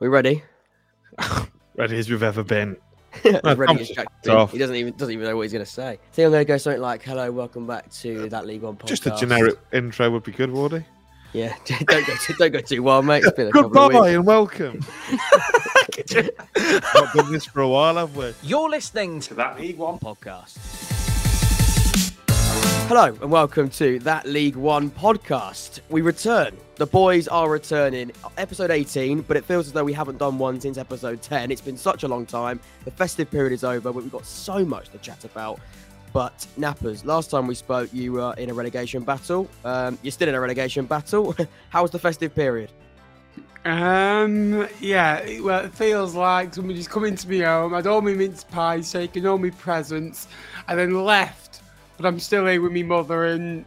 We ready? Ready as we've ever been. No, ready Tom's as Jack off. He doesn't even doesn't even know what he's gonna say. I think I'm gonna go something like, "Hello, welcome back to that League One podcast." Just a generic intro would be good, Wardy. Yeah, don't go too, don't go too wild, mate. It's been a couple of Goodbye weeks. and welcome. Not done this for a while, have we? You're listening to that League One podcast. Hello and welcome to that League One podcast. We return. The boys are returning. Episode 18, but it feels as though we haven't done one since episode 10. It's been such a long time. The festive period is over, but we've got so much to chat about. But Nappers, last time we spoke, you were in a relegation battle. Um, you're still in a relegation battle. How was the festive period? Um, yeah, well, it feels like somebody's coming to me home, had all my mince pies, taken all my presents, and then left. But I'm still here with my mother and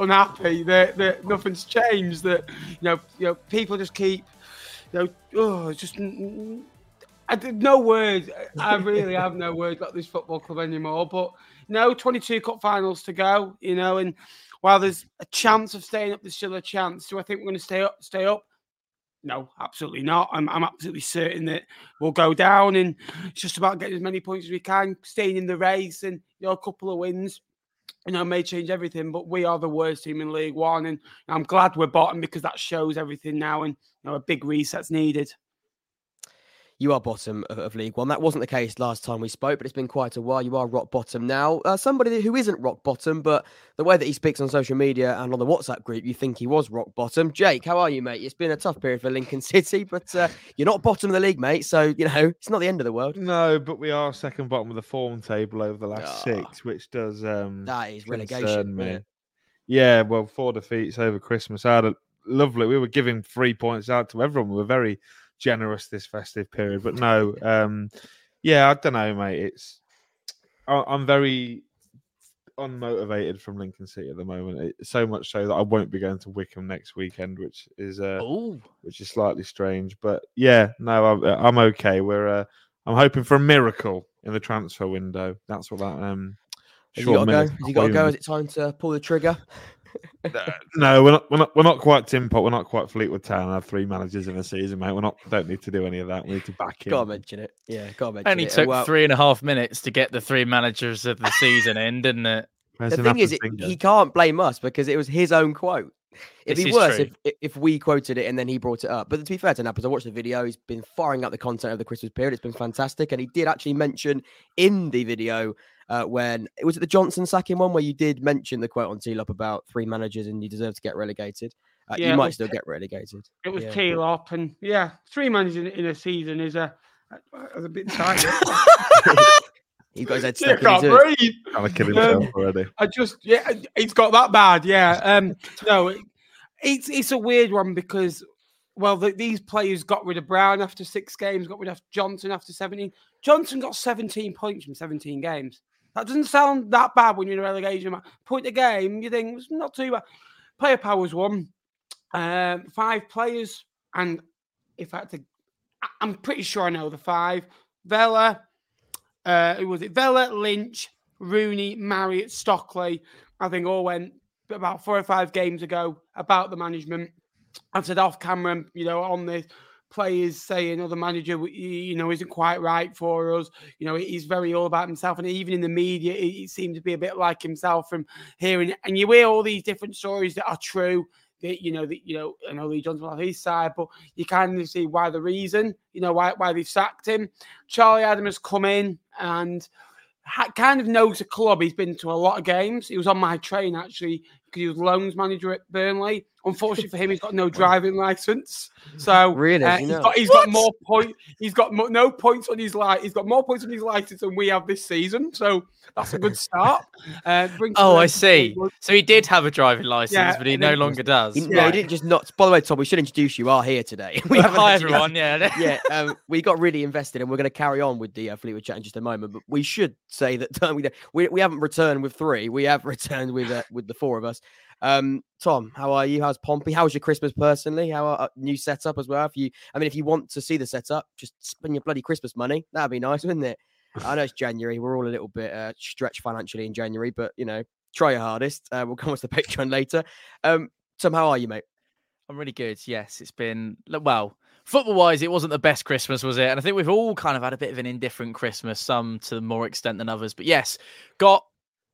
unhappy that, that nothing's changed. That you know, you know, people just keep, you know, oh, just. I did no words. I really have no words about this football club anymore. But no, 22 cup finals to go. You know, and while there's a chance of staying up, there's still a chance. Do I think we're going to stay up? Stay up? No, absolutely not. I'm, I'm absolutely certain that we'll go down, and it's just about getting as many points as we can, staying in the race, and you know, a couple of wins, you know, may change everything. But we are the worst team in League One, and I'm glad we're bottom because that shows everything now, and you know, a big reset's needed. You are bottom of, of League One. That wasn't the case last time we spoke, but it's been quite a while. You are rock bottom now. Uh, somebody who isn't rock bottom, but the way that he speaks on social media and on the WhatsApp group, you think he was rock bottom. Jake, how are you, mate? It's been a tough period for Lincoln City, but uh, you're not bottom of the league, mate. So, you know, it's not the end of the world. No, but we are second bottom of the form table over the last Ah. six, which does um That is relegation. me. Yeah, well, four defeats over Christmas. I had a lovely. We were giving three points out to everyone. We were very generous this festive period, but no, um, yeah, I don't know, mate. It's I, I'm very unmotivated from Lincoln City at the moment. It, so much so that I won't be going to Wycombe next weekend, which is uh, which is slightly strange. But yeah, no, I'm, I'm okay. We're uh, I'm hoping for a miracle in the transfer window. That's what that um. Has Sean you got to go? Miller's Has you got to go? Is it time to pull the trigger? No, we're not, we're not. We're not quite Tim Pot. We're not quite Fleetwood Town. and Have three managers in a season, mate. We're not. Don't need to do any of that. We need to back him. Gotta mention it. Yeah, gotta mention only it. took Well, three and a half minutes to get the three managers of the season in, didn't it? Where's the the thing is, it, he can't blame us because it was his own quote. It'd This be worse if, if if we quoted it and then he brought it up. But to be fair to Nappers, I watched the video. He's been firing up the content of the Christmas period. It's been fantastic, and he did actually mention in the video uh, when it was it the Johnson sacking one where you did mention the quote on T-Lop about three managers and you deserve to get relegated. Uh, Yeah, you might was- still get relegated. It was Yeah. tail up, and yeah, three managers in, in a season is a, is a bit tight. He's got his head Yeah, stuck in can't his ears. breathe. Trying to kill Um, already. I just yeah, it's got that bad. Yeah. Um. No, it, it's it's a weird one because well, the, these players got rid of Brown after six games, got rid of Johnson after seventeen. Johnson got seventeen points from seventeen games. That doesn't sound that bad when you're in a relegation match. Point the game, you think it's not too bad. Player powers one, um, five players, and if I had to, I'm pretty sure I know the five. Vela, uh, who was it? Vela, Lynch, Rooney, Marriott, Stockley. I think all went about four or five games ago about the management. I said off camera, you know, on this players saying, "Oh, the manager, you know, isn't quite right for us." You know, he's very all about himself, and even in the media, it seemed to be a bit like himself from hearing. And you hear all these different stories that are true. That you know, that you know, I know Lee Johnson on his side, but you kind of see why the reason, you know, why why they've sacked him. Charlie Adam has come in and kind of knows the club. He's been to a lot of games. He was on my train actually because he was loans manager at Burnley. Unfortunately for him, he's got no driving license. So Really? uh, he's know. got he's got more point. He's got mo- no points on his li- He's got more points on his license than we have this season. So that's a good start. Uh, brings Oh, I see. So he did have a driving license, Yeah, but he no then- longer does. He, no, Yeah. he didn't just not. By the way, Tom, we should introduce you. Are here today. We haven't Hi everyone. Yeah. yeah, um, we got really invested, and we're going to carry on with the uh, Fleetwood chat in just a moment. But we should say that um, we, we we haven't returned with three; we have returned with uh, with the four of us. Um, Tom, how are you? How's Pompey? How was your Christmas personally? How are uh, new setup as well? If you, I mean, if you want to see the setup, just spend your bloody Christmas money. That'd be nice, wouldn't it? I know it's January. We're all a little bit uh, stretched financially in January, but you know, try your hardest. Uh, we'll come on to the Patreon later. Um, Tom, how are you, mate? I'm really good. Yes, it's been well football wise, it wasn't the best Christmas, was it? And I think we've all kind of had a bit of an indifferent Christmas, some to more extent than others. But yes, got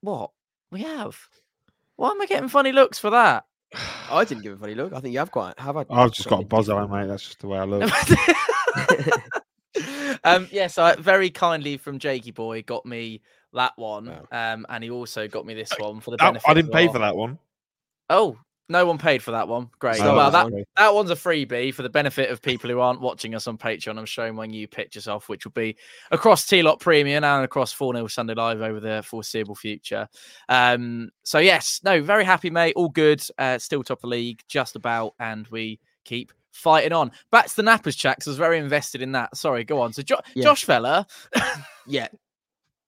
what we have. Why am I getting funny looks for that? I didn't give a funny look. I think you have quite have. I, I've just got a buzz eye, mate. That's just the way I look. um, yes, I very kindly from Jakey Boy got me that one, Wow. um, and he also got me this one for the That- benefit. I didn't of pay our- for that one. Oh, no one paid for that one. Great. Well, that that one's a freebie for the benefit of people who aren't watching us on Patreon. I'm showing my new pictures off, which will be across T Lot Premium and across 4 0 Sunday Live over the foreseeable future. Um, so, yes, no, very happy, mate. All good. Uh, still top of the league, just about. And we keep fighting on. Back to the Nappers chat 'cause I was very invested in that. Sorry, go on. So, jo- Yeah. Josh Vela. Yeah.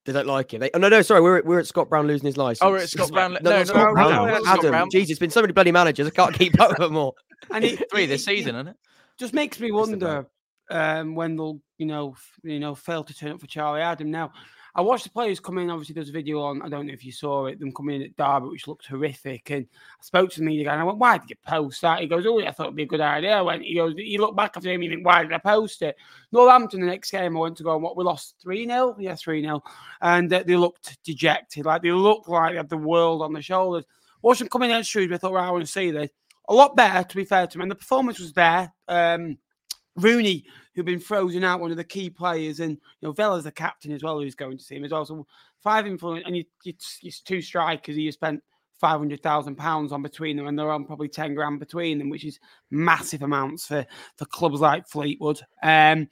They don't like him. They, oh no, no, sorry. We're, we're at Scott Brown losing his license. Oh, we're at Scott Brown. No, No, no, Scott no, Brown. no, not Scott Adam. Brown. Jeez, it's been so many bloody managers. I can't keep up with them all. And it, Three this season, isn't it? just makes me wonder um, when they'll, you know, f- you know, fail to turn up for Charlie Adam. Now, I watched the players come in. Obviously, there's a video on. I don't know if you saw it. Them coming in at Derby, which looked horrific. And I spoke to the media guy, and I went, "Why did you post that?" He goes, "Oh, I thought it'd be a good idea." I went, he goes, "You look back after him, you think, why did I post it?" Northampton, the next game, I went to go and what we lost three 0 yeah, three 0 and uh, they looked dejected, like they looked like they had the world on their shoulders. Them coming out of Shrewsbury, I thought, right, I want to see this. A lot better, to be fair to them, and the performance was there. Um, Rooney, who'd been frozen out, one of the key players, and you know Vela's the captain as well, who's going to see him as well. So five influence, and you, you, it's two strikers. You spent five hundred thousand pounds on between them, and they're on probably ten grand between them, which is massive amounts for for clubs like Fleetwood. Um,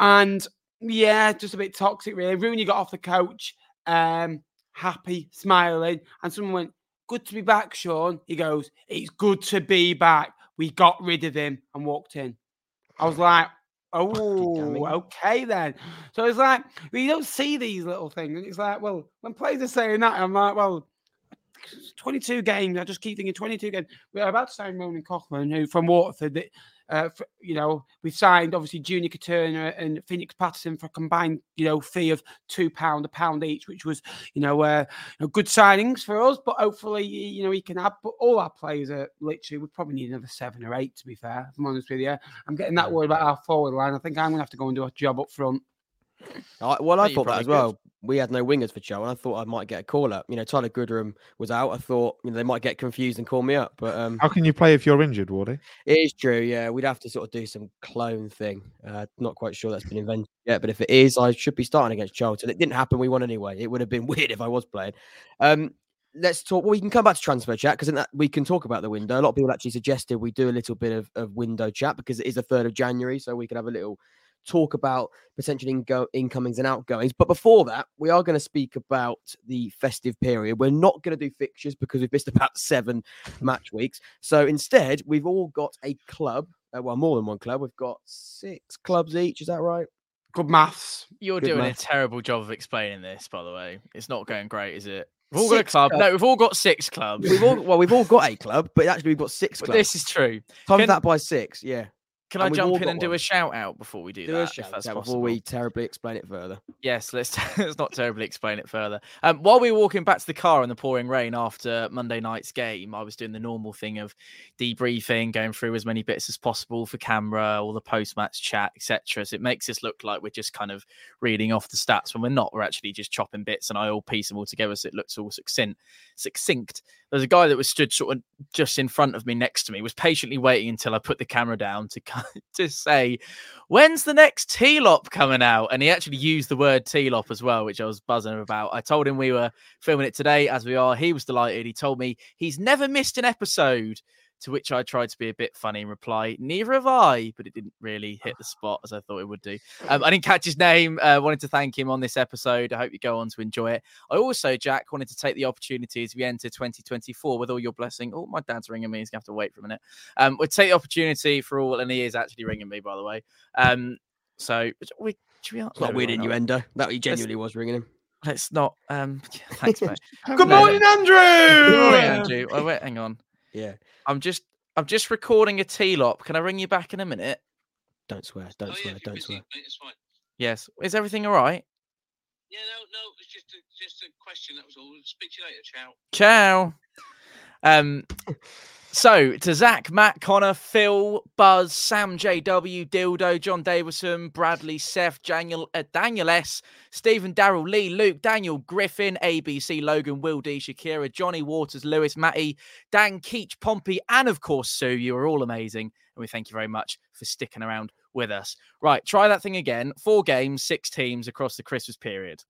and yeah, just a bit toxic, really. Rooney got off the coach, um, happy, smiling, and someone went, "Good to be back, Sean." He goes, "It's good to be back. We got rid of him and walked in." I was like, "Oh, okay then." So it's like you don't see these little things, and it's like, well, when players are saying that, I'm like, well. 22 games. I just keep thinking 22 games. We're about to sign Ronan Coughlan, who from Waterford. That, uh, for, you know, we've signed obviously Junior Quitirna and Phoenix Patterson for a combined, you know, fee of two pound a pound each, which was, you know, uh, you know, good signings for us. But hopefully, you know, he can have. But all our players are literally. We probably need another seven or eight. To be fair, if I'm honest with you, I'm getting that worried about our forward line. I think I'm gonna have to go and do a job up front. I, well, I thought that as could. well. We had no wingers for Joe, and I thought I might get a call up. You know, Tyler Goodrham was out. I thought you know they might get confused and call me up, but um, How can you play if you're injured, Wardy? it is true. Yeah, we'd have to sort of do some clone thing. Uh, not quite sure that's been invented yet, but if it is, I should be starting against Charlton. It didn't happen. We won anyway. It would have been weird if I was playing. Um, let's talk. Well, we can come back to transfer chat because we can talk about the window. A lot of people actually suggested we do a little bit of, of window chat because it is the third of January, so we can have a little talk about potential ingo- incomings and outgoings. But before that, we are going to speak about the festive period. We're not going to do fixtures because we've missed about seven match weeks. So instead, we've all got a club. Uh, well, more than one club. We've got six clubs each. Is that right? Good maths. You're Good doing math. a terrible job of explaining this, by the way. It's not going great, is it? We've all got a club. clubs. No, we've all got six clubs. We've all well, we've all got a club, but actually we've got six But clubs. this is true. Times can- that by six. Yeah. Can And I jump in and do a shout out before we do, Do that? a if that's out before we terribly explain it further. Yes, let's let's not terribly explain it further. Um, while we were walking back to the car in the pouring rain after Monday night's game, I was doing the normal thing of debriefing, going through as many bits as possible for camera, all the post-match chat, etc. So it makes us look like we're just kind of reading off the stats when we're not. We're actually just chopping bits, and I all piece them all together so it looks all succinct. Succinct. There's a guy that was stood sort of just in front of me, next to me, was patiently waiting until I put the camera down to to say, "When's the next T-Lop coming out?" And he actually used the word T-Lop as well, which I was buzzing about. I told him we were filming it today, as we are. He was delighted. He told me he's never missed an episode. To which I tried to be a bit funny and reply, "Neither have I," but it didn't really hit the spot as I thought it would do. Um, I didn't catch his name. Uh, wanted to thank him on this episode. I hope you go on to enjoy it. I also, Jack, wanted to take the opportunity as we enter 2024 with all your blessing. Oh, my dad's ringing me. He's gonna have to wait for a minute. Um, we'll take the opportunity for all, and he is actually ringing me, by the way. Um, so we, should we, It's not no, weird we're not. innuendo. That he genuinely was ringing him. Let's not. Um, thanks, mate. Good morning, Andrew. Good morning, Andrew. Oh, wait, hang on. Yeah. I'm just, I'm just recording a T-lop. Can I ring you back in a minute? Don't swear. Don't oh, swear. yeah, don't busy, swear. mate, it's fine. Yes. Is everything all right? Yeah, no, no, it's just a, just a question. That was all. Speak to you later. Ciao. Ciao. Um, So to Zach, Matt, Connor, Phil, Buzz, Sam JW, Dildo, John Davison, Bradley, Seth, Daniel, uh, Daniel S, Stephen, Daryl, Lee, Luke, Daniel, Griffin, ABC, Logan, Will D, Shakira, Johnny Waters, Lewis, Matty, Dan, Keach, Pompey, and of course Sue. You are all amazing, and we thank you very much for sticking around with us. Right, try that thing again. Four games, six teams across the Christmas period.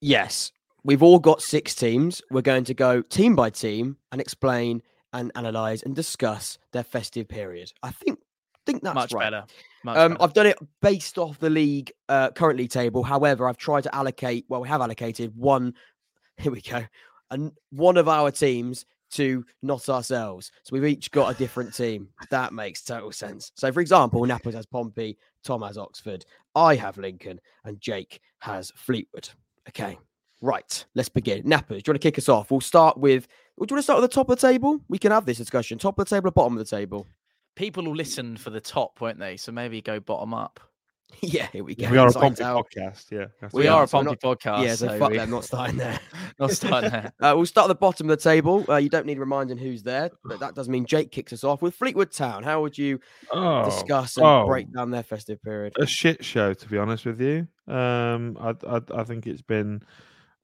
Yes, we've all got six teams. We're going to go team by team and explain and analyze and discuss their festive period. I think think that's Much right. better. Much Um, better. I've done it based off the league uh, currently table. However, I've tried to allocate. Well, we have allocated one. Here we go, and one of our teams to not ourselves. So we've each got a different team. That makes total sense. So, for example, Nappers has Pompey, Tom has Oxford, I have Lincoln, and Jake has Fleetwood. Okay, right. Let's begin. Nappers, do you want to kick us off? We'll start with. Do you want to start at the top of the table? We can have this discussion. Top of the table or bottom of the table? People will listen for the top, won't they? So maybe go bottom up. yeah, here we go. we are a Sights Pompey podcast. Yeah, that's We We are are, a so Pompey podcast. Yeah, so, fuck we- them, not starting there. not starting there. Uh, we'll start at the bottom of the table. Uh, you don't need reminding who's there, but that does mean Jake kicks us off with Fleetwood Town. How would you Oh, discuss and oh. break down their festive period? a shit show, to be honest with you. Um, I, I I think it's been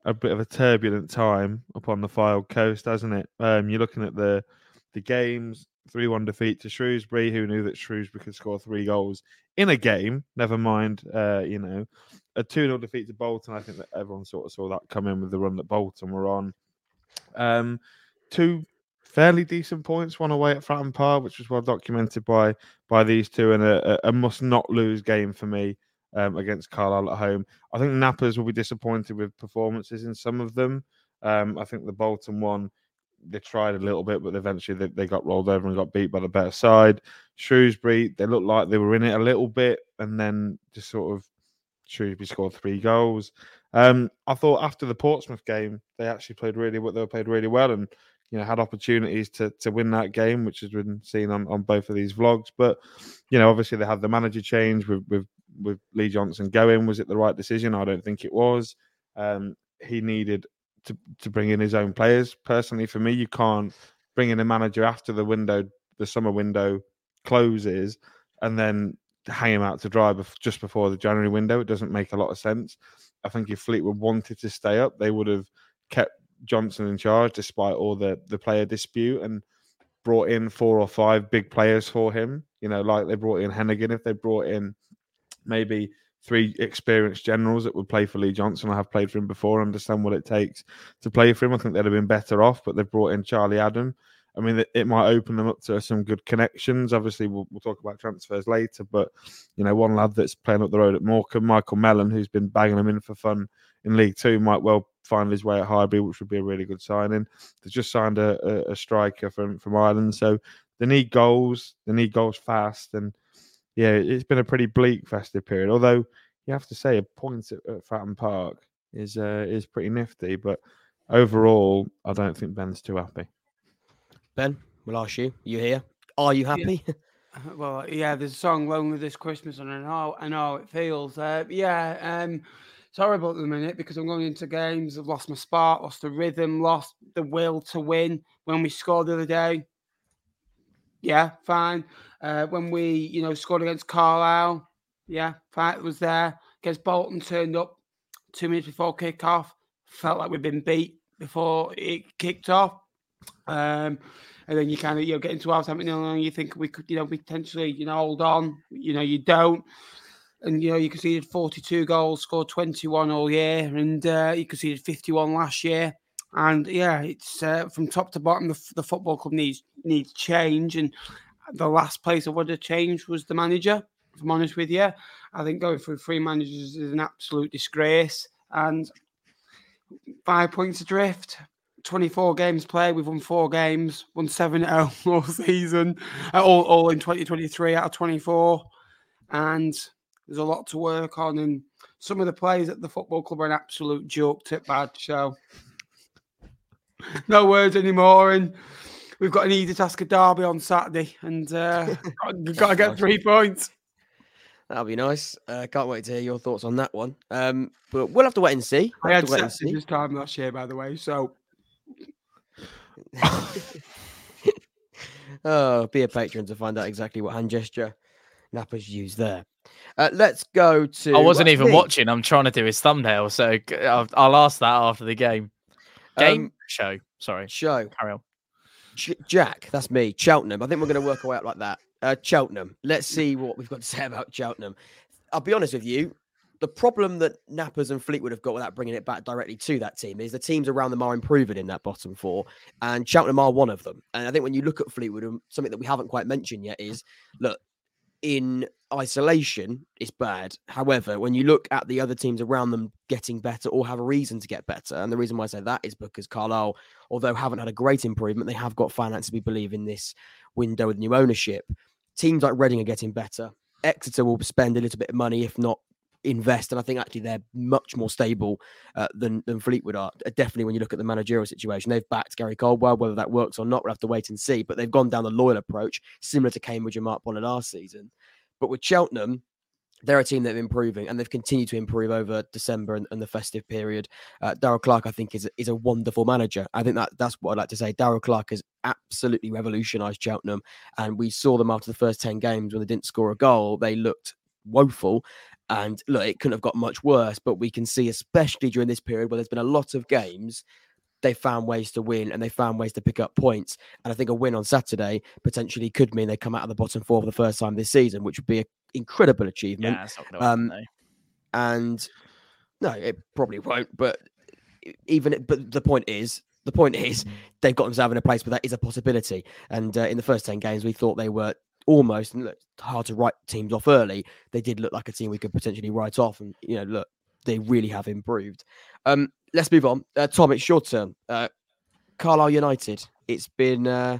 a bit of a turbulent time upon the Fylde coast, hasn't it? Um, you're looking at the the games, three one defeat to Shrewsbury. Who knew that Shrewsbury could score three goals in a game? Never mind, uh, you know, a two 0 defeat to Bolton. I think that everyone sort of saw that come in with the run that Bolton were on. Um, two fairly decent points, one away at Fratton Park, which was well documented by by these two, and a- a must not lose game for me um, against Carlisle at home. I think Nappers will be disappointed with performances in some of them. Um, I think the Bolton one, they tried a little bit, but eventually they, they got rolled over and got beat by the better side. Shrewsbury, they looked like they were in it a little bit, and then just sort of Shrewsbury scored three goals. Um, I thought after the Portsmouth game, they actually played really well. They played really well, and you know had opportunities to to win that game, which has been seen on, on both of these vlogs. But you know, obviously they had the manager change with with with Lee Johnson going. Was it the right decision? I don't think it was. Um, he needed to to bring in his own players. Personally, for me, you can't bring in a manager after the window, the summer window closes, and then hang him out to dry just before the January window. It doesn't make a lot of sense. I think if Fleetwood wanted to stay up, they would have kept Johnson in charge despite all the the player dispute and brought in four or five big players for him. You know, like they brought in Hennigan. If they brought in maybe three experienced generals that would play for Lee Johnson, I have played for him before, understand what it takes to play for him. I think they'd have been better off, but they've brought in Charlie Adam. I mean, it, might open them up to some good connections. Obviously, we'll, we'll talk about transfers later, but you know, one lad that's playing up the road at Morecambe, Michael Mellon, who's been banging them in for fun in League Two, might well find his way at Highbury, which would be a really good signing. They just signed a, a, a striker from from Ireland, so they need goals. They need goals fast, and yeah, it's been a pretty bleak festive period. Although you have to say a point at, at Fratton Park is uh, is pretty nifty, but overall, I don't think Ben's too happy. Ben, we'll ask you. You here? Are you happy? Well, yeah, there's a song "Lonely This Christmas," and I know, I know it feels. Uh, yeah, um, it's horrible at the minute because I'm going into games. I've lost my spark, lost the rhythm, lost the will to win. When we scored the other day, yeah, fine. Uh, when we, you know, scored against Carlisle, yeah, fight was there. Against Bolton, turned up two minutes before kick off. Felt like we'd been beat before it kicked off. Um, and then you kind of you know get into half time, and you think we could, you know, potentially, you know, hold on. You know, you don't. And you know, you conceded 42 goals, scored 21 all year, and uh, you conceded 51 last year. And yeah, it's uh, from top to bottom. The, the football club needs needs change, and the last place I would have changed was the manager. If I'm honest with you, I think going through three managers is an absolute disgrace. And five points adrift. 24 games played. We've won four games, won 7 0 all season, uh, all, all in 2023 out of 24. And there's a lot to work on. And some of the players at the football club are an absolute joke, tip bad. So, no words anymore. And we've got an easy task of Derby on Saturday. And uh, we've got to get three points. That'll be nice. Uh, can't wait to hear your thoughts on that one. Um, but we'll have to wait and see. I We'll have had to wait sepsis this time last year, by the way. So, oh, be a patron to find out exactly what hand gesture Napper's used there. Uh, let's go to. I wasn't even me. watching. I'm trying to do his thumbnail, so g- I'll, I'll ask that after the game. Game Um, show. Sorry, Show. carry on. Ch- Jack, that's me. Cheltenham. I think we're going to work our way up like that. Uh, Cheltenham. Let's see what we've got to say about Cheltenham. I'll be honest with you. The problem that Nappers and Fleetwood have got without bringing it back directly to that team is the teams around them are improving in that bottom four, and Cheltenham are one of them. And I think when you look at Fleetwood, um, something that we haven't quite mentioned yet is look, in isolation, it's bad. However, when you look at the other teams around them getting better or have a reason to get better, and the reason why I say that is because Carlisle, although haven't had a great improvement, they have got finances we believe in this window with new ownership. Teams like Reading are getting better. Exeter will spend a little bit of money, if not invest, and I think actually they're much more stable uh, than than Fleetwood are. Uh, Definitely, when you look at the managerial situation, they've backed Gary Caldwell. Whether that works or not, we'll have to wait and see. But they've gone down the loyal approach, similar to Cambridge and Mark Bonner last season. But with Cheltenham, they're a team that are improving and they've continued to improve over December and, and the festive period. Uh, Darrell Clarke, I think, is is a wonderful manager. I think that that's what I'd like to say. Darrell Clarke has absolutely revolutionised Cheltenham, and we saw them after the first ten games when they didn't score a goal. They looked woeful, and look, it couldn't have got much worse. But we can see, especially during this period where there's been a lot of games. They found ways to win and they found ways to pick up points. And I think a win on Saturday potentially could mean they come out of the bottom four for the first time this season, which would be an incredible achievement. Yeah, not to Um, happen. and no, it probably won't. But even but the point is, the point is, they've got themselves in a place where that is a possibility. And uh, in the first ten games, we thought they were almost and look, hard to write teams off early. They did look like a team we could potentially write off, and you know, look, they really have improved. Um, let's move on. Uh, Tom, it's your turn. Uh, Carlisle United. It's been uh,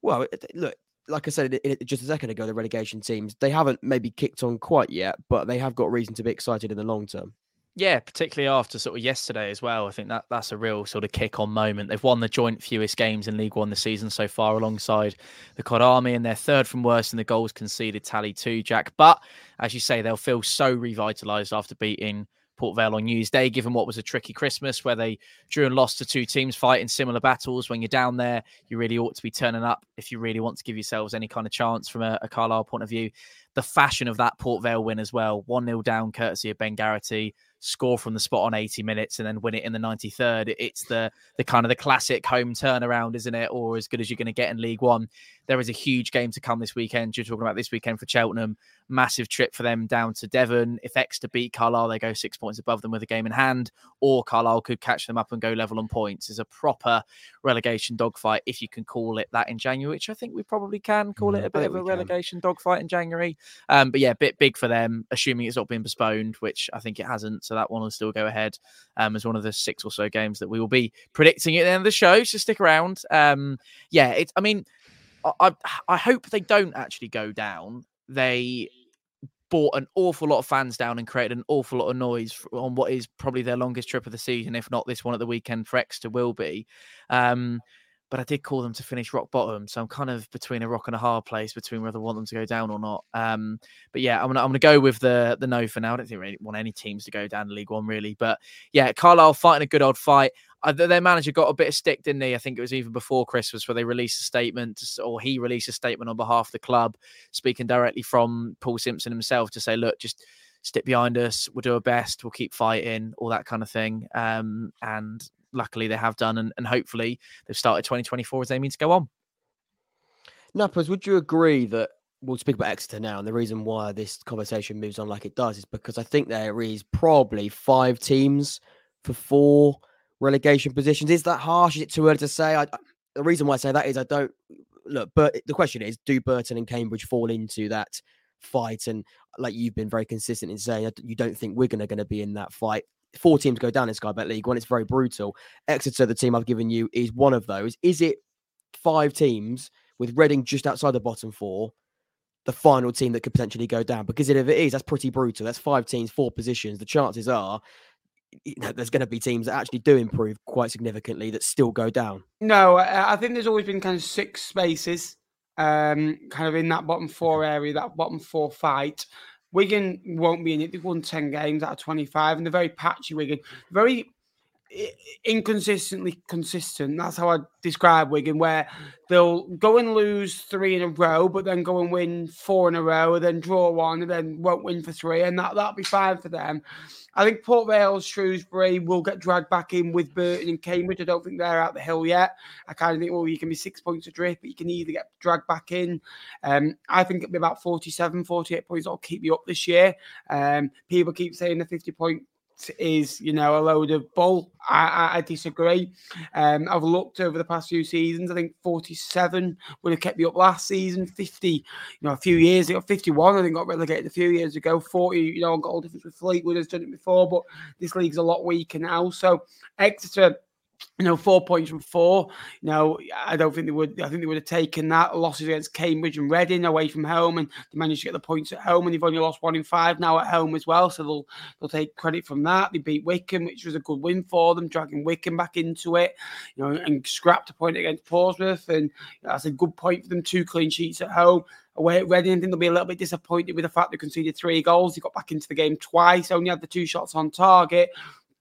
well. Look, like I said it, it, just a second ago, the relegation teams they haven't maybe kicked on quite yet, but they have got reason to be excited in the long term. Yeah, particularly after sort of yesterday as well. I think that that's a real sort of kick on moment. They've won the joint fewest games in League One this season so far, alongside the COD Army, and they're third from worst in the goals conceded tally too, Jack. But as you say, they'll feel so revitalised after beating Port Vale on New Year's Day, given what was a tricky Christmas where they drew and lost to two teams fighting similar battles. When you're down there, you really ought to be turning up if you really want to give yourselves any kind of chance from a, a Carlisle point of view. The fashion of that Port Vale win as well, 1 0 down, courtesy of Ben Garrity score from the spot on 80 minutes and then win it in the 93rd. It's the the kind of the classic home turnaround, isn't it? Or as good as you're going to get in League One. There is a huge game to come this weekend. You're talking about this weekend for Cheltenham. Massive trip for them down to Devon. If Exeter beat Carlisle, they go six points above them with a game in hand, or Carlisle could catch them up and go level on points. It's a proper relegation dogfight, if you can call it that in January, which I think we probably can call it Mm, a I bit of a can. relegation dogfight in January. Um, but yeah, a bit big for them, assuming it's not been postponed, which I think it hasn't. So that one will still go ahead um, as one of the six or so games that we will be predicting at the end of the show. So stick around. Um, yeah, it's. I mean, I, I I hope they don't actually go down. They brought an awful lot of fans down and created an awful lot of noise on what is probably their longest trip of the season, if not this one at the weekend for Exeter will be. Um, but I did call them to finish rock bottom, so I'm kind of between a rock and a hard place between whether I want them to go down or not. Um, but yeah, I'm gonna I'm gonna go with the the no for now. I don't think we really want any teams to go down to League One really, but yeah, Carlisle fighting a good old fight. Uh, th- their manager got a bit of stick, didn't he? I think it was even before Christmas where they released a statement, or he released a statement on behalf of the club, speaking directly from Paul Simpson himself to say, "Look, just stick behind us. We'll do our best. We'll keep fighting, all that kind of thing." Um, and luckily, they have done, and, and hopefully, they've started 2024 as they mean to go on. Nappers, would you agree that we'll speak about Exeter now? And the reason why this conversation moves on like it does is because I think there is probably five teams for four relegation positions. Is that harsh? Is it too early to say? I, the reason why I say that is I don't look, but the question is, do Burton and Cambridge fall into that fight? And like you've been very consistent in saying, you don't think are going to be in that fight. Four teams go down in Sky Bet League One. It's very brutal. Exeter, the team I've given you, is one of those. Is it five teams with Reading just outside the bottom four, the final team that could potentially go down? Because if it is, that's pretty brutal. That's five teams, four positions. The chances are you know, there's going to be teams that actually do improve quite significantly that still go down. No, I, I think there's always been kind of six spaces, um, kind of in that bottom four area, that bottom four fight. Wigan won't be in it. They've won ten games out of twenty-five, and they're very patchy. Wigan, very. Inconsistently consistent. That's how I describe Wigan, where they'll go and lose three in a row, but then go and win four in a row, and then draw one, and then won't win for three, and that that'll be fine for them. I think Port Vale, Shrewsbury will get dragged back in with Burton and Cambridge. I don't think they're out the hill yet. I kind of think, well, you can be six points adrift, but you can either get dragged back in. Um, I think it'll be about 47, 48 points that'll keep you up this year. Um, people keep saying the 50 point is you know a load of bull. I, I, I disagree. Um, I've looked over the past few seasons. I think 47 would have kept me up last season. 50, you know, a few years ago, 51. I think got relegated a few years ago. 40, you know, goal difference with Fleetwood has done it before, but this league's a lot weaker now. So Exeter you know, four points from four. You know, I don't think they would. I think they would have taken that losses against Cambridge and Reading away from home, and they managed to get the points at home. And they've only lost one in five now at home as well, so they'll they'll take credit from that. They beat Wycombe, which was a good win for them, dragging Wycombe back into it. You know, and scrapped a point against Portsmouth, and that's a good point for them. Two clean sheets at home. Away at Reading, I think they'll be a little bit disappointed with the fact they conceded three goals. They got back into the game twice, only had the two shots on target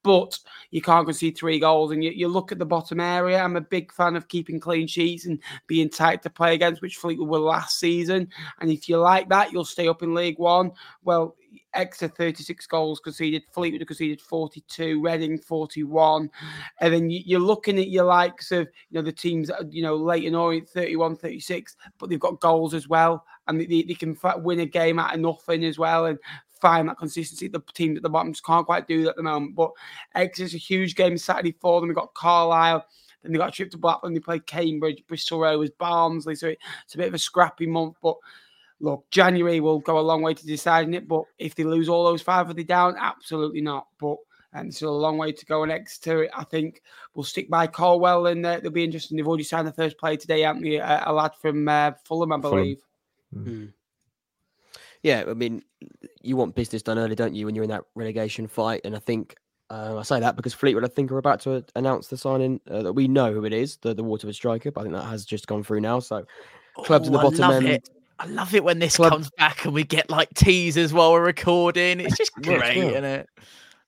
but you can't concede three goals. And you, you look at the bottom area. I'm a big fan of keeping clean sheets and being tight to play against, which Fleetwood were last season. And if you like that, you'll stay up in League One. Well, Exeter 36 goals conceded, Fleetwood conceded 42, Reading 41. And then you, you're looking at your likes of, you know, the teams that are, you know, Leyton Orient 31, 36, but they've got goals as well. And they, they can win a game out of nothing as well. And find that consistency. The teams at the bottom just can't quite do that at the moment. But Exeter's a huge game Saturday for them. We've got Carlisle. Then they got a trip to Blackburn. They play Cambridge, Bristol Rovers, Barnsley. So it's a bit of a scrappy month. But look, January will go a long way to deciding it. But if they lose all those five, are they down? Absolutely not. But and um, still a long way to go. And Exeter, I think, we'll stick by Caldwell, and uh, they'll be interesting. They've already signed the first player today, haven't they? A, a lad from uh, Fulham, I believe. Fulham. Mm. Yeah, I mean, you want business done early, don't you, when you're in that relegation fight? And I think uh, I say that because Fleetwood, I think, are about to announce the signing uh, that we know who it is, the, the Waterford striker. But I think that has just gone through now. So clubs in the Oh, bottom end. it. I love it when this Club- comes back and we get like teasers while we're recording. It's just Yeah, it's great, good. isn't it?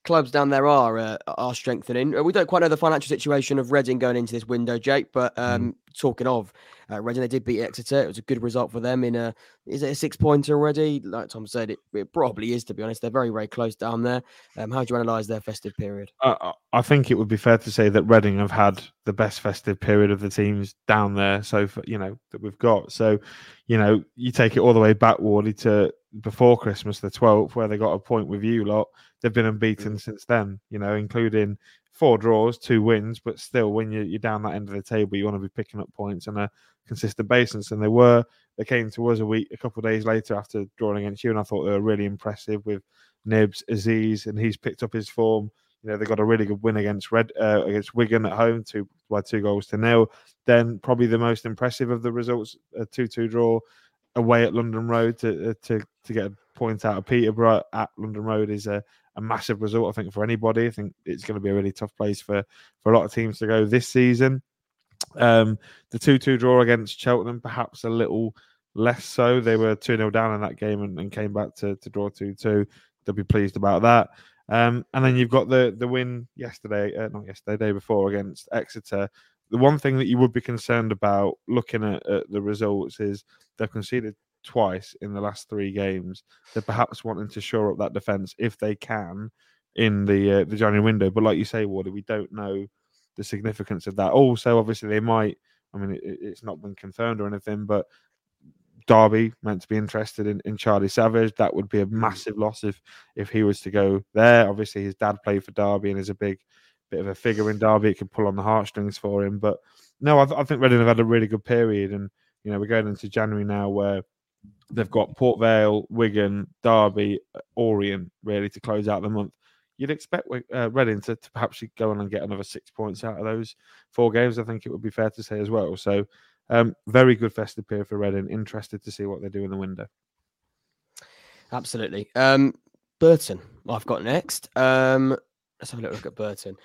Clubs down there are uh, are strengthening. Uh, We don't quite know the financial situation of Reading going into this window, Jake. But um, talking of uh, Reading, they did beat Exeter. It was a good result for them. In a is it a six pointer already? Like Tom said, it, it probably is. To be honest, they're very very close down there. Um, how do you analyse their festive period? I, I- I think it would be fair to say that Reading have had the best festive period of the teams down there. So, for, you know, that we've got. So, you know, you take it all the way back, Wardy, to before Christmas, the 12th, where they got a point with you lot. They've been unbeaten since then, you know, including four draws, two wins. But still, when you, you're down that end of the table, you want to be picking up points on a consistent basis. And they were. They came to us a week, a couple of days later after drawing against you. And I thought they were really impressive with Knibbs, Aziz, and he's picked up his form. You know, they got a really good win against Red uh, against Wigan at home, two by two goals to nil. Then probably the most impressive of the results, a two-two draw away at London Road to uh, to to get a point out of Peterborough at London Road is a, a massive result. I think for anybody, I think it's going to be a really tough place for for a lot of teams to go this season. Um, the two-two draw against Cheltenham, perhaps a little less so. They were two 0 down in that game and, and came back to to draw two-two. They'll be pleased about that. Um, and then you've got the the win yesterday, uh, not yesterday, day before against Exeter. The one thing that you would be concerned about looking at, at the results is they've conceded twice in the last three games. They're perhaps wanting to shore up that defence if they can in the uh, the January window. But like you say, Warder, we don't know the significance of that. Also, obviously, they might. I mean, it, it's not been confirmed or anything, but Derby meant to be interested in, in Charlie Savage. That would be a massive loss if if he was to go there. Obviously, his dad played for Derby and is a big bit of a figure in Derby. It could pull on the heartstrings for him. But no, I, th- I think Reading have had a really good period, and you know we're going into January now where they've got Port Vale, Wigan, Derby, Orient really to close out the month. You'd expect uh, Reading to, to perhaps go on and get another six points out of those four games. I think it would be fair to say as well. So um, very good festive period for Reading. Interested to see what they do in the window. Absolutely. Um, Burton, I've got next. Um, let's have a little look at Burton.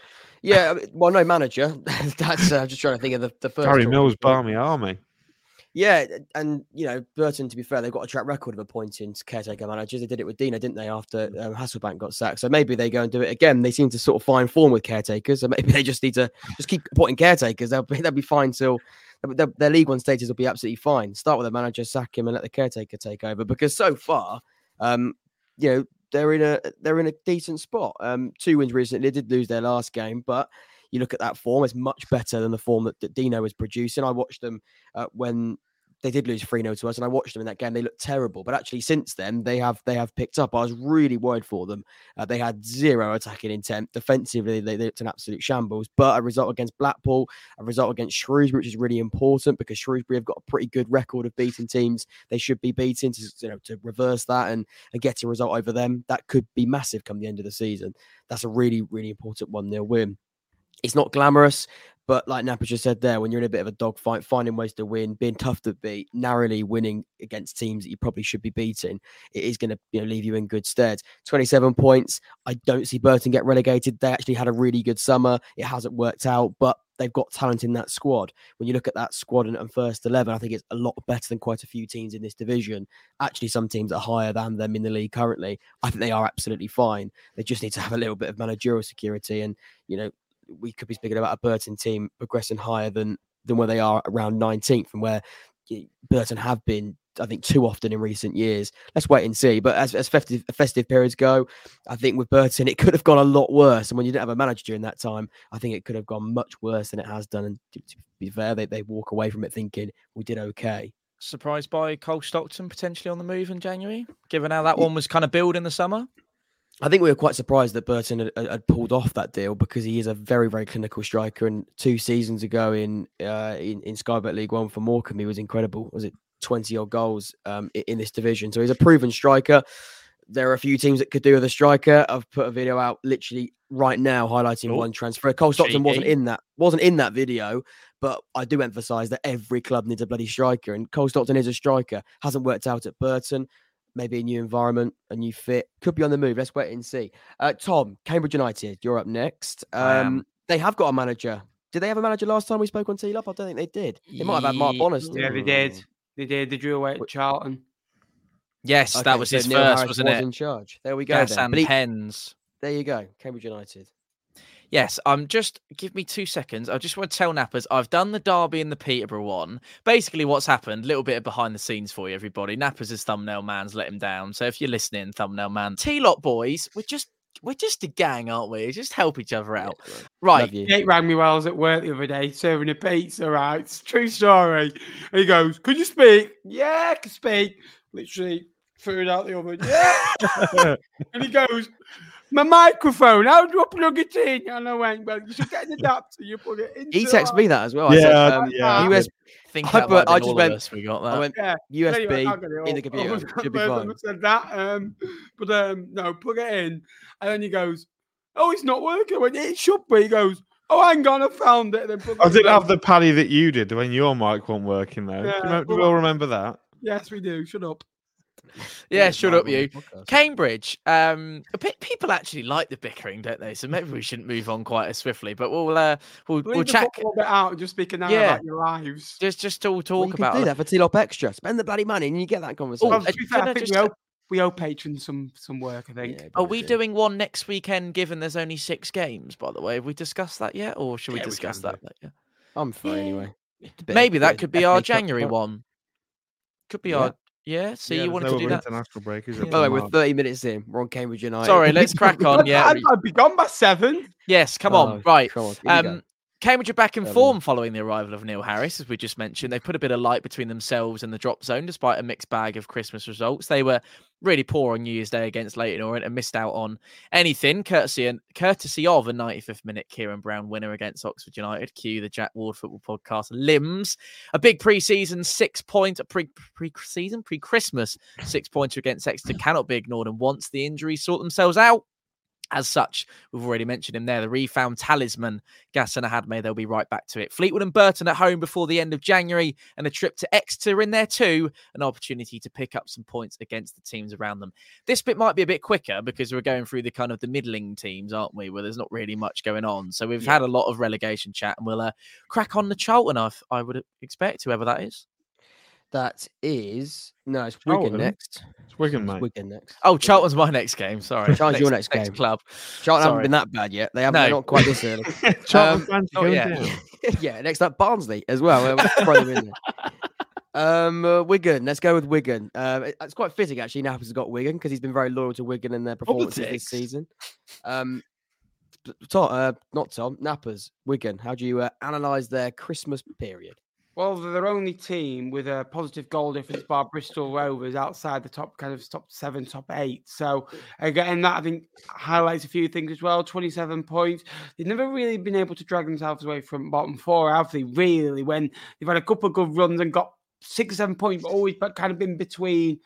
Yeah, well, no manager. That's uh, just trying to think of the, the first. Gary. Mills, Barmy Army. Yeah, and you know, Burton. To be fair, they've got a track record of appointing caretaker managers. They did it with Dino, didn't they? After um, Hasselbaink got sacked, so maybe they go and do it again. They seem to sort of find form with caretakers, so maybe they just need to just keep appointing caretakers. They'll be they'll be fine till their, their League One status will be absolutely fine. Start with the manager, sack him, and let the caretaker take over. Because so far, um, you know, they're in a they're in a decent spot. Um, two wins recently. They did lose their last game, but you look at that form; it's much better than the form that, that Dino was producing. I watched them uh, when they did lose 3 0 to us, and I watched them in that game. They looked terrible, but actually, since then, they have they have picked up. I was really worried for them. Uh, they had zero attacking intent. Defensively, they, they looked an absolute shambles. But a result against Blackpool, a result against Shrewsbury, which is really important because Shrewsbury have got a pretty good record of beating teams they should be beating to you know to reverse that and and get a result over them. That could be massive come the end of the season. That's a really really important one 0 win. It's not glamorous, but like Nappers just said there, when you're in a bit of a dogfight, finding ways to win, being tough to beat, narrowly winning against teams that you probably should be beating, it is going to you know, leave you in good stead. 27 points. I don't see Burton get relegated. They actually had a really good summer. It hasn't worked out, but they've got talent in that squad. When you look at that squad and, and first 11, I think it's a lot better than quite a few teams in this division. Actually, some teams are higher than them in the league currently. I think they are absolutely fine. They just need to have a little bit of managerial security and, you know, we could be speaking about a Burton team progressing higher than than where they are around 19th and where Burton have been I think too often in recent years. Let's wait and see. But as, as festive, festive periods go, I think with Burton it could have gone a lot worse. And when you didn't have a manager during that time, I think it could have gone much worse than it has done. And to, to be fair, they, they walk away from it thinking we did okay. Surprised by Cole Stockton potentially on the move in January, given how that one was kind of built in the summer. I think we were quite surprised that Burton had, had, pulled off that deal because he is a very, very clinical striker. And two seasons ago in uh, in, in Sky Bet League One for Morecambe, he was incredible. Was it twenty odd goals um, in, this division? So he's a proven striker. There are a few teams that could do with a striker. I've put a video out literally right now highlighting one transfer. Cole Stockton wasn't in that wasn't in that video, but I do emphasise that every club needs a bloody striker, and Cole Stockton is a striker. Hasn't worked out at Burton maybe a new environment, a new fit. Could be on the move. Let's wait and see. Uh, Tom, Cambridge United, you're up next. Um, they have got a manager. Did they have a manager last time we spoke on T Love? I don't think they did. They might have had Mark Bonner. Yeah, they did. They did. They drew away at Charlton. Yes, okay, that was so his Neil first, Harris wasn't was it? in charge. There we go. Gas then. and pens. There you go. Cambridge United. Yes, um, just give me two seconds. I just want to tell Nappers I've done the Derby and the Peterborough one. Basically, what's happened, a little bit of behind the scenes for you, everybody. Nappers' is thumbnail man's let him down. So if you're listening, thumbnail man, T Lot boys, we're just we're just a gang, aren't we? Just help each other out. Yeah, right. Nate rang me while I was at work the other day serving a pizza, right? It's true story. And he goes, Could you speak? Yeah, I can speak. Literally threw it out the oven. Yeah. and he goes, my microphone. How do I plug it in? And I went, well, you should get an adapter. You put it in. He texted me that as well. Yeah, I said, um, yeah. US, Think I put- I just went- us, We got I that. went Yeah. USB Anyway, I got it in the computer. I Should be fine. said that. Um, but um, no, plug it in. And then he goes, Oh, it's not working. I went, It should be. He goes, Oh, hang on, I found it. Then I didn't have the paddy that you did when your mic wasn't working though. Do you Yeah, remember- do we all remember that? Yes, we do. Shut up. Yeah, shut up, you. podcast. Cambridge. Um, a people actually like the bickering, don't they? So maybe we shouldn't move on quite as swiftly. But we'll uh, we'll, Leave we'll the chat. football bit out and just speak now Yeah. about your lives. Just just all Well, talk you can about do it. that for T-Lop Extra. Spend the bloody money and you get that conversation. Well, uh, fair, I I think just- we owe, we owe patrons some some work. I think. Yeah, Are we do. doing one next weekend? Given there's only six games, by the way, have we discussed that yet, or should we Yeah, we discuss can that later? I'm free Yeah. anyway. Bit- Maybe that could be our January one. Could be Yeah. our yeah. So Yeah, you wanted to do other that? international break, is Yeah. it? By the way, we're 30 minutes in. We're on Cambridge United. Sorry, let's crack on. Yeah. I'd, I'd be gone by seven. Yes, come on. Oh, Right. Come on. here we go. Um, Cambridge are back in um, form following the arrival of Neil Harris, as we just mentioned. They put a bit of light between themselves and the drop zone, despite a mixed bag of Christmas results. They were really poor on New Year's Day against Leyton Orient and missed out on anything, courtesy and courtesy of a 95th minute Kieran Brown winner against Oxford United. Cue the Jack Ward Football Podcast limbs. A big pre-season six point pre pre-season pre-Christmas six pointer against Exeter cannot be ignored. And once the injuries sort themselves out, as such, we've already mentioned him there, the refound talisman, Gassan Ahadme. They'll be right back to it. Fleetwood and Burton at home before the end of January, and a trip to Exeter in there too. An opportunity to pick up some points against the teams around them. This bit might be a bit quicker because we're going through the kind of the middling teams, aren't we? Where there's not really much going on. So we've had a lot of relegation chat, and we'll uh, crack on the Charlton. I, I would expect whoever that is. That is no, it's Wigan Charlton. next. It's Wigan, It's mate. Wigan next. Oh, Charlton's my next game. Sorry, Charlton's your next game. club. Charlton haven't been that bad yet. They haven't. No. not quite this early. Charlton Um, fans oh, going yeah. down. yeah, next up Barnsley as well. Um, throw them in there. Um, uh, Wigan. Let's go with Wigan. Um, it- it's quite fitting actually. Nappers has got Wigan because he's been very loyal to Wigan and their performances this season. Um, Tom, uh, not Tom. Nappers. Wigan. How do you uh, analyze their Christmas period? Well, they're their only team with a positive goal difference bar Bristol Rovers outside the top kind of top seven, top eight. So again, that I think highlights a few things as well. Twenty-seven points. They've never really been able to drag themselves away from bottom four, have they? Really, when they've had a couple of good runs and got six seven points, but always but kind of been between.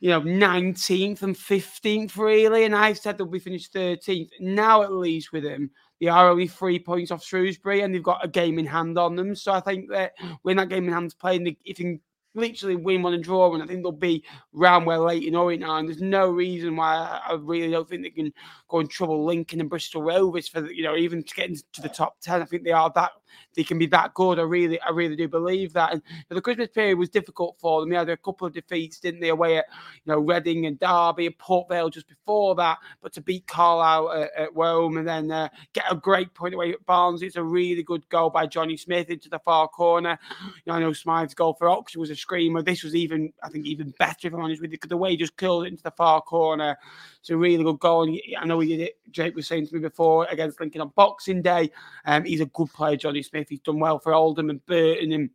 You know, 19th and 15th, really. And I said they'll be finished 13th. Now, at least with them, they are only three points off Shrewsbury and they've got a game in hand on them. So I think that when that game in hand's played, they- if they can literally win one and draw one, I think they'll be round where Leyton Orient are. And there's no reason why I, really don't think they can go in trouble Lincoln and Bristol Rovers for, you know, even to get into the top 10. I think they are that, they can be that good. I really, I really do believe that. And the Christmas period was difficult for them. They had a couple of defeats, didn't they, away at, you know, Reading and Derby and Port Vale just before that. But to beat Carlisle at, at Rome and then uh, get a great point away at Barnes, it's a really good goal by Jonny Smith into the far corner. You know, I know Smythe's goal for Oxford was a screamer. This was even, I think, even better if I'm honest with you, because the way he just curled it into the far corner. It's a really good goal. And I know he did it. Jake was saying to me before against Lincoln on Boxing Day. Um, he's a good player, Jonny Smith. He's done well for Oldham and Burton and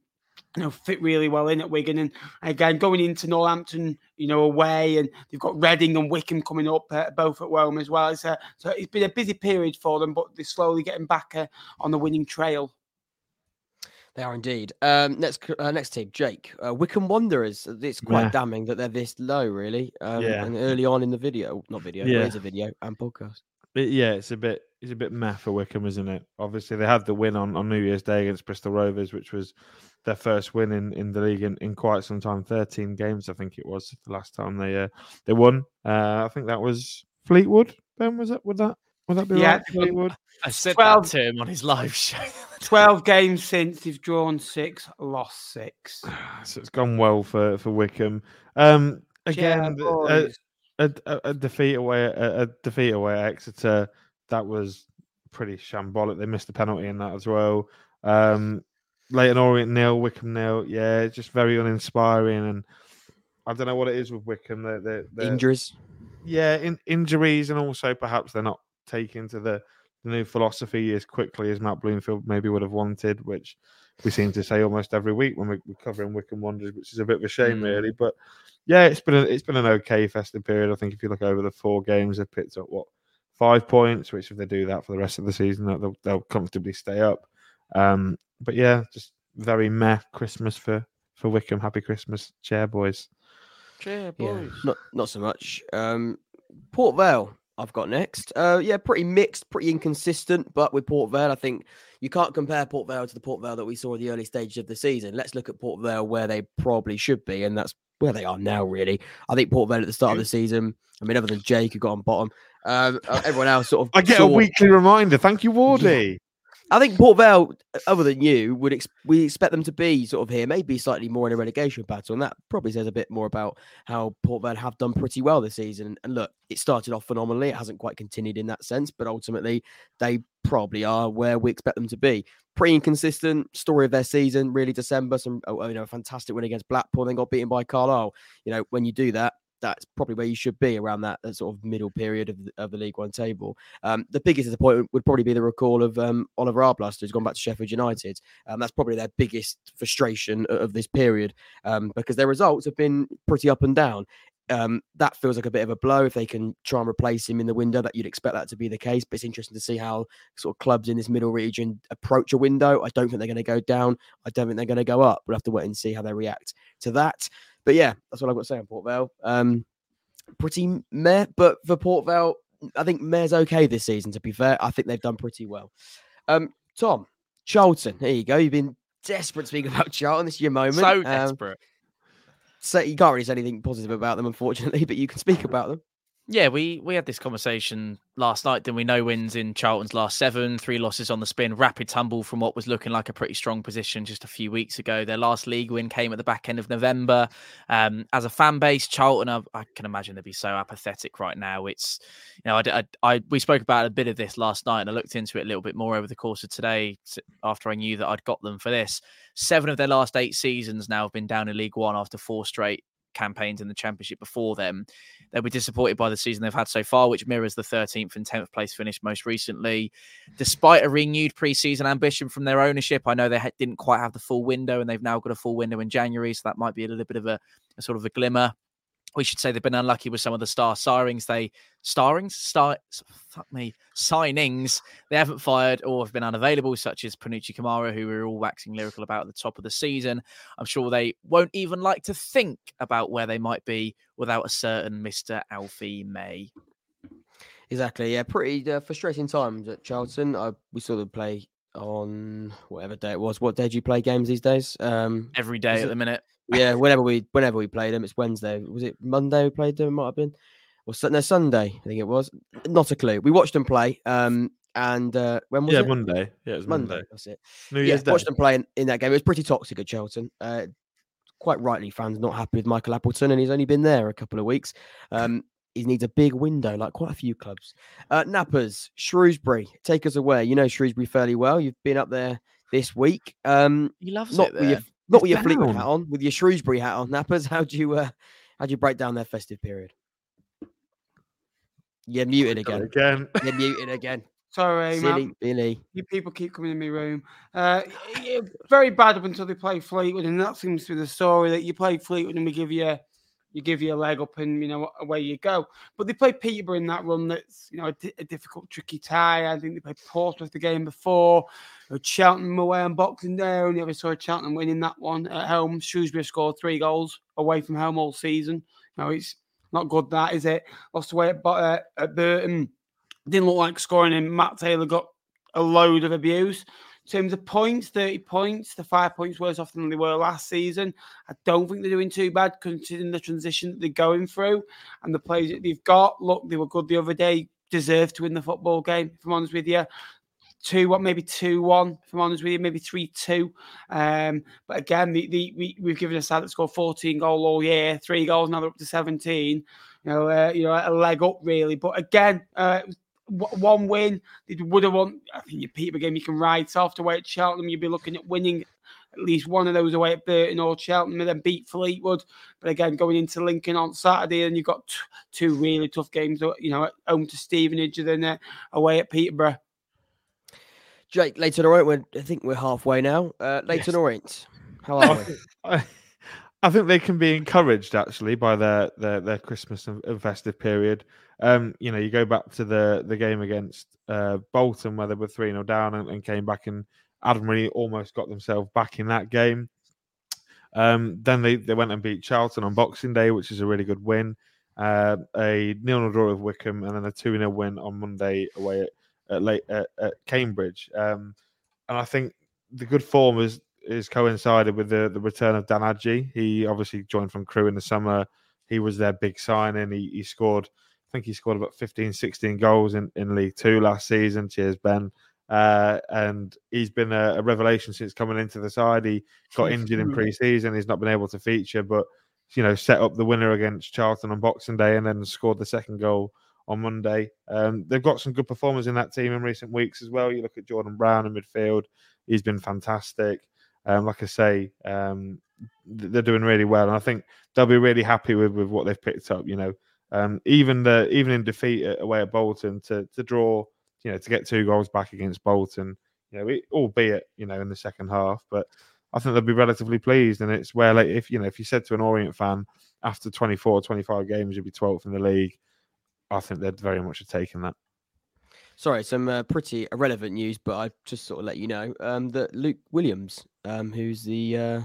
you know, fit really well in at Wigan. And again, going into Northampton, you know, away, and they've got Reading and Wycombe coming up, uh, both at Rome as well. It's a, so it's been a busy period for them, but they're slowly getting back uh, on the winning trail. They are indeed. Um, next, uh, next team, Jake. Uh, Wycombe Wanderers. It's quite Meh. damning that they're this low, really. Um, Yeah. And early on in the video, not video, yeah. Yeah. it is a video and podcast. It- yeah, it's a bit it's a bit meh for Wycombe, isn't it? Obviously, they had the win on, on New Year's Day against Bristol Rovers, which was their first win in, in the league in, in quite some time. Thirteen games, I think it was the last time they uh, they won. Uh, I think that was Fleetwood. Ben, was it Would that? Would that be Yeah, right? Fleetwood. I said 12 that to him on his live show. 12 games since they've drawn six, lost six. so it's gone well for for Wycombe. Um, again, th- a, a, a, a defeat away at- a, a defeat away at Exeter. That was pretty shambolic. They missed the penalty in that as well. Um, Leyton Orient nil, Wycombe nil. Yeah, just very uninspiring. And I don't know what it is with Wycombe. They're, they're, they're Injuries. yeah, in, injuries, and also perhaps they're not taking into the, the new philosophy as quickly as Matt Bloomfield maybe would have wanted, which we seem to say almost every week when we're, we're covering Wycombe Wanderers, which is a bit of a shame, Mm. really. But yeah, it's been a, it's been an okay festive period. I think if you look over the four games, they've picked up what five points, which if they do that for the rest of the season, they'll, they'll comfortably stay up. Um, but yeah, just very meh Christmas for for Wycombe. Happy Christmas, chair boys. Cheer, Yeah, not not so much. Um, Port Vale, I've got next. Uh, yeah, pretty mixed, pretty inconsistent. But with Port Vale, I think you can't compare Port Vale to the Port Vale that we saw in the early stages of the season. Let's look at Port Vale where they probably should be, and that's where they are now. Really, I think Port Vale at the start of the season. I mean, other than Jake who got on bottom, um, uh, everyone else sort of. I get a weekly reminder. Thank you, Wardy. I think Port Vale, other than you, would ex- we expect them to be sort of here, maybe slightly more in a relegation battle, and that probably says a bit more about how Port Vale have done pretty well this season. And look, it started off phenomenally; it hasn't quite continued in that sense, but ultimately they probably are where we expect them to be. Pretty inconsistent story of their season, really. December, some oh, you know, a fantastic win against Blackpool, then got beaten by Carlisle. You know, when you do that. That's probably where you should be around that, that sort of middle period of the, of the League One table. Um, the biggest disappointment would probably be the recall of um, Oliver Arblaster, who's gone back to Sheffield United. Um, that's probably their biggest frustration o- of this period um, because their results have been pretty up and down. Um, that feels like a bit of a blow if they can try and replace him in the window. That you'd expect that to be the case, but it's interesting to see how sort of clubs in this middle region approach a window. I don't think they're going to go down. I don't think they're going to go up. We'll have to wait and see how they react to that. But yeah, that's what I've got to say on Port Vale. Um, pretty meh, but for Port Vale, I think Meh's okay this season. To be fair, I think they've done pretty well. Um, Tom Charlton, here you go. You've been desperate to speak about Charlton. This is your moment. So Um, desperate. so you can't really say anything positive about them, unfortunately, but you can speak about them. Yeah, we we had this conversation last night. Didn't we? No wins in Charlton's last seven, three losses on the spin, rapid tumble from what was looking like a pretty strong position just a few weeks ago. Their last league win came at the back end of November. Um, as a fan base, Charlton, I, I can imagine they'd be so apathetic right now. It's you know, I, I, I we spoke about a bit of this last night, and I looked into it a little bit more over the course of today after I knew that I'd got them for this. Seven of their last eight seasons now have been down in League One after four straight campaigns in the championship before them. They'll be disappointed by the season they've had so far, which mirrors the 13th and 10th place finish most recently. Despite a renewed preseason ambition from their ownership, I know they didn't quite have the full window and they've now got a full window in January. So that might be a little bit of a, a sort of a glimmer we should say they've been unlucky with some of the star sirings they starrings star fuck me signings they haven't fired or have been unavailable such as Panutche Camará, who we are all waxing lyrical about at the top of the season. I'm sure they won't even like to think about where they might be without a certain Mr Alfie May. Exactly yeah pretty uh, frustrating times at Charlton. I, we saw them play on whatever day it was. What day do you play games these days? Um every day at it, the minute yeah, whenever we whenever we played them, it's Wednesday. Was it Monday we played them? It might have been, or no Sunday. I think it was. Not a clue. We watched them play. Um, and uh, when was yeah, it? Monday. Yeah, it was Monday. Monday. That's it. New Year's yeah, Day. watched them play in, in, that game. It was pretty toxic at Charlton. Uh, quite rightly, fans not happy with Michael Appleton, and he's only been there a couple of weeks. Um, he needs a big window, like quite a few clubs. Uh, Nappers, Shrewsbury, take us away. You know Shrewsbury fairly well. You've been up there this week. Um, he loves not it there. Not with your Fleetwood hat on, with your Shrewsbury hat on, Nappers. How do you uh, how do you break down their festive period? You're muted again. Again. You're muted again. Sorry, Silly man. Billy. You people keep coming in my room. Uh, very bad up until they play Fleetwood, and that seems to be the story that you play Fleetwood and we give you you give you a leg up and you know away you go. But they played Peterborough in that run. That's you know a, a difficult, tricky tie. I think they played Portsmouth the game before. Cheltenham away on Boxing Day. I only ever saw Cheltenham winning that one at home. Shrewsbury scored three goals away from home all season. You know it's not good. That is it. Lost away at, uh, at Burton. Didn't look like scoring, and Matt Taylor got a load of abuse. In terms of points, 30 points, the five points worse off than they were last season. I don't think they're doing too bad considering the transition that they're going through and the players that they've got. Look, they were good the other day, deserved to win the football game, if I'm honest with you. Two, what maybe two one, if I'm honest with you, maybe three two. Um, but again, the, the we, we've given a side that scored 14 goal all year, three goals, now they're up to 17. You know, uh, you know, a leg up really. But again, uh, one win. They would have won. I think your Peter game you can ride off away at Cheltenham. You'd be looking at winning at least one of those away at Burton or Cheltenham and then beat Fleetwood. But again, going into Lincoln on Saturday, and you've got t- two really tough games. You know, at home to Stevenage and then uh, away at Peterborough. Jake, Leyton Orient, we're, I think we're halfway now. Uh, Leyton yes. Orient, how are we? I think they can be encouraged actually by their their, their Christmas and festive period. Um, you know, you go back to the the game against uh, Bolton where they were three 0 down and, and, came back and Adamley almost got themselves back in that game. Um, then they, they went and beat Charlton on Boxing Day, which is a really good win. Uh, a nil nil draw with Wycombe and then a two 0 win on Monday away at at, late, at, at Cambridge. Um, and I think the good form is is coincided with the the return of Dan Agyei. He obviously joined from Crewe in the summer. He was their big signing. He, he scored think he scored about 15, 16 goals in, in League Two last season. Cheers, Ben. Uh, and he's been a, a, revelation since coming into the side. He got injured in pre-season. He's not been able to feature, but you know, set up the winner against Charlton on Boxing Day, and then scored the second goal on Monday. Um, they've got some good performers in that team in recent weeks as well. You look at Jordan Brown in midfield; he's been fantastic. Um, like I say, um, they're doing really well, and I think they'll be really happy with, with what they've picked up. You know, um, even the even in defeat away at Bolton to to draw, you know, to get two goals back against Bolton, you know, it, albeit you know in the second half, but I think they'll be relatively pleased. And it's where like if you know if you said to an Orient fan after 24, 25 games you'd be 12th in the league, I think they'd very much have taken that. Sorry, some uh, pretty irrelevant news, but I just sort of let you know um, that Luke Williams, um, who's the uh,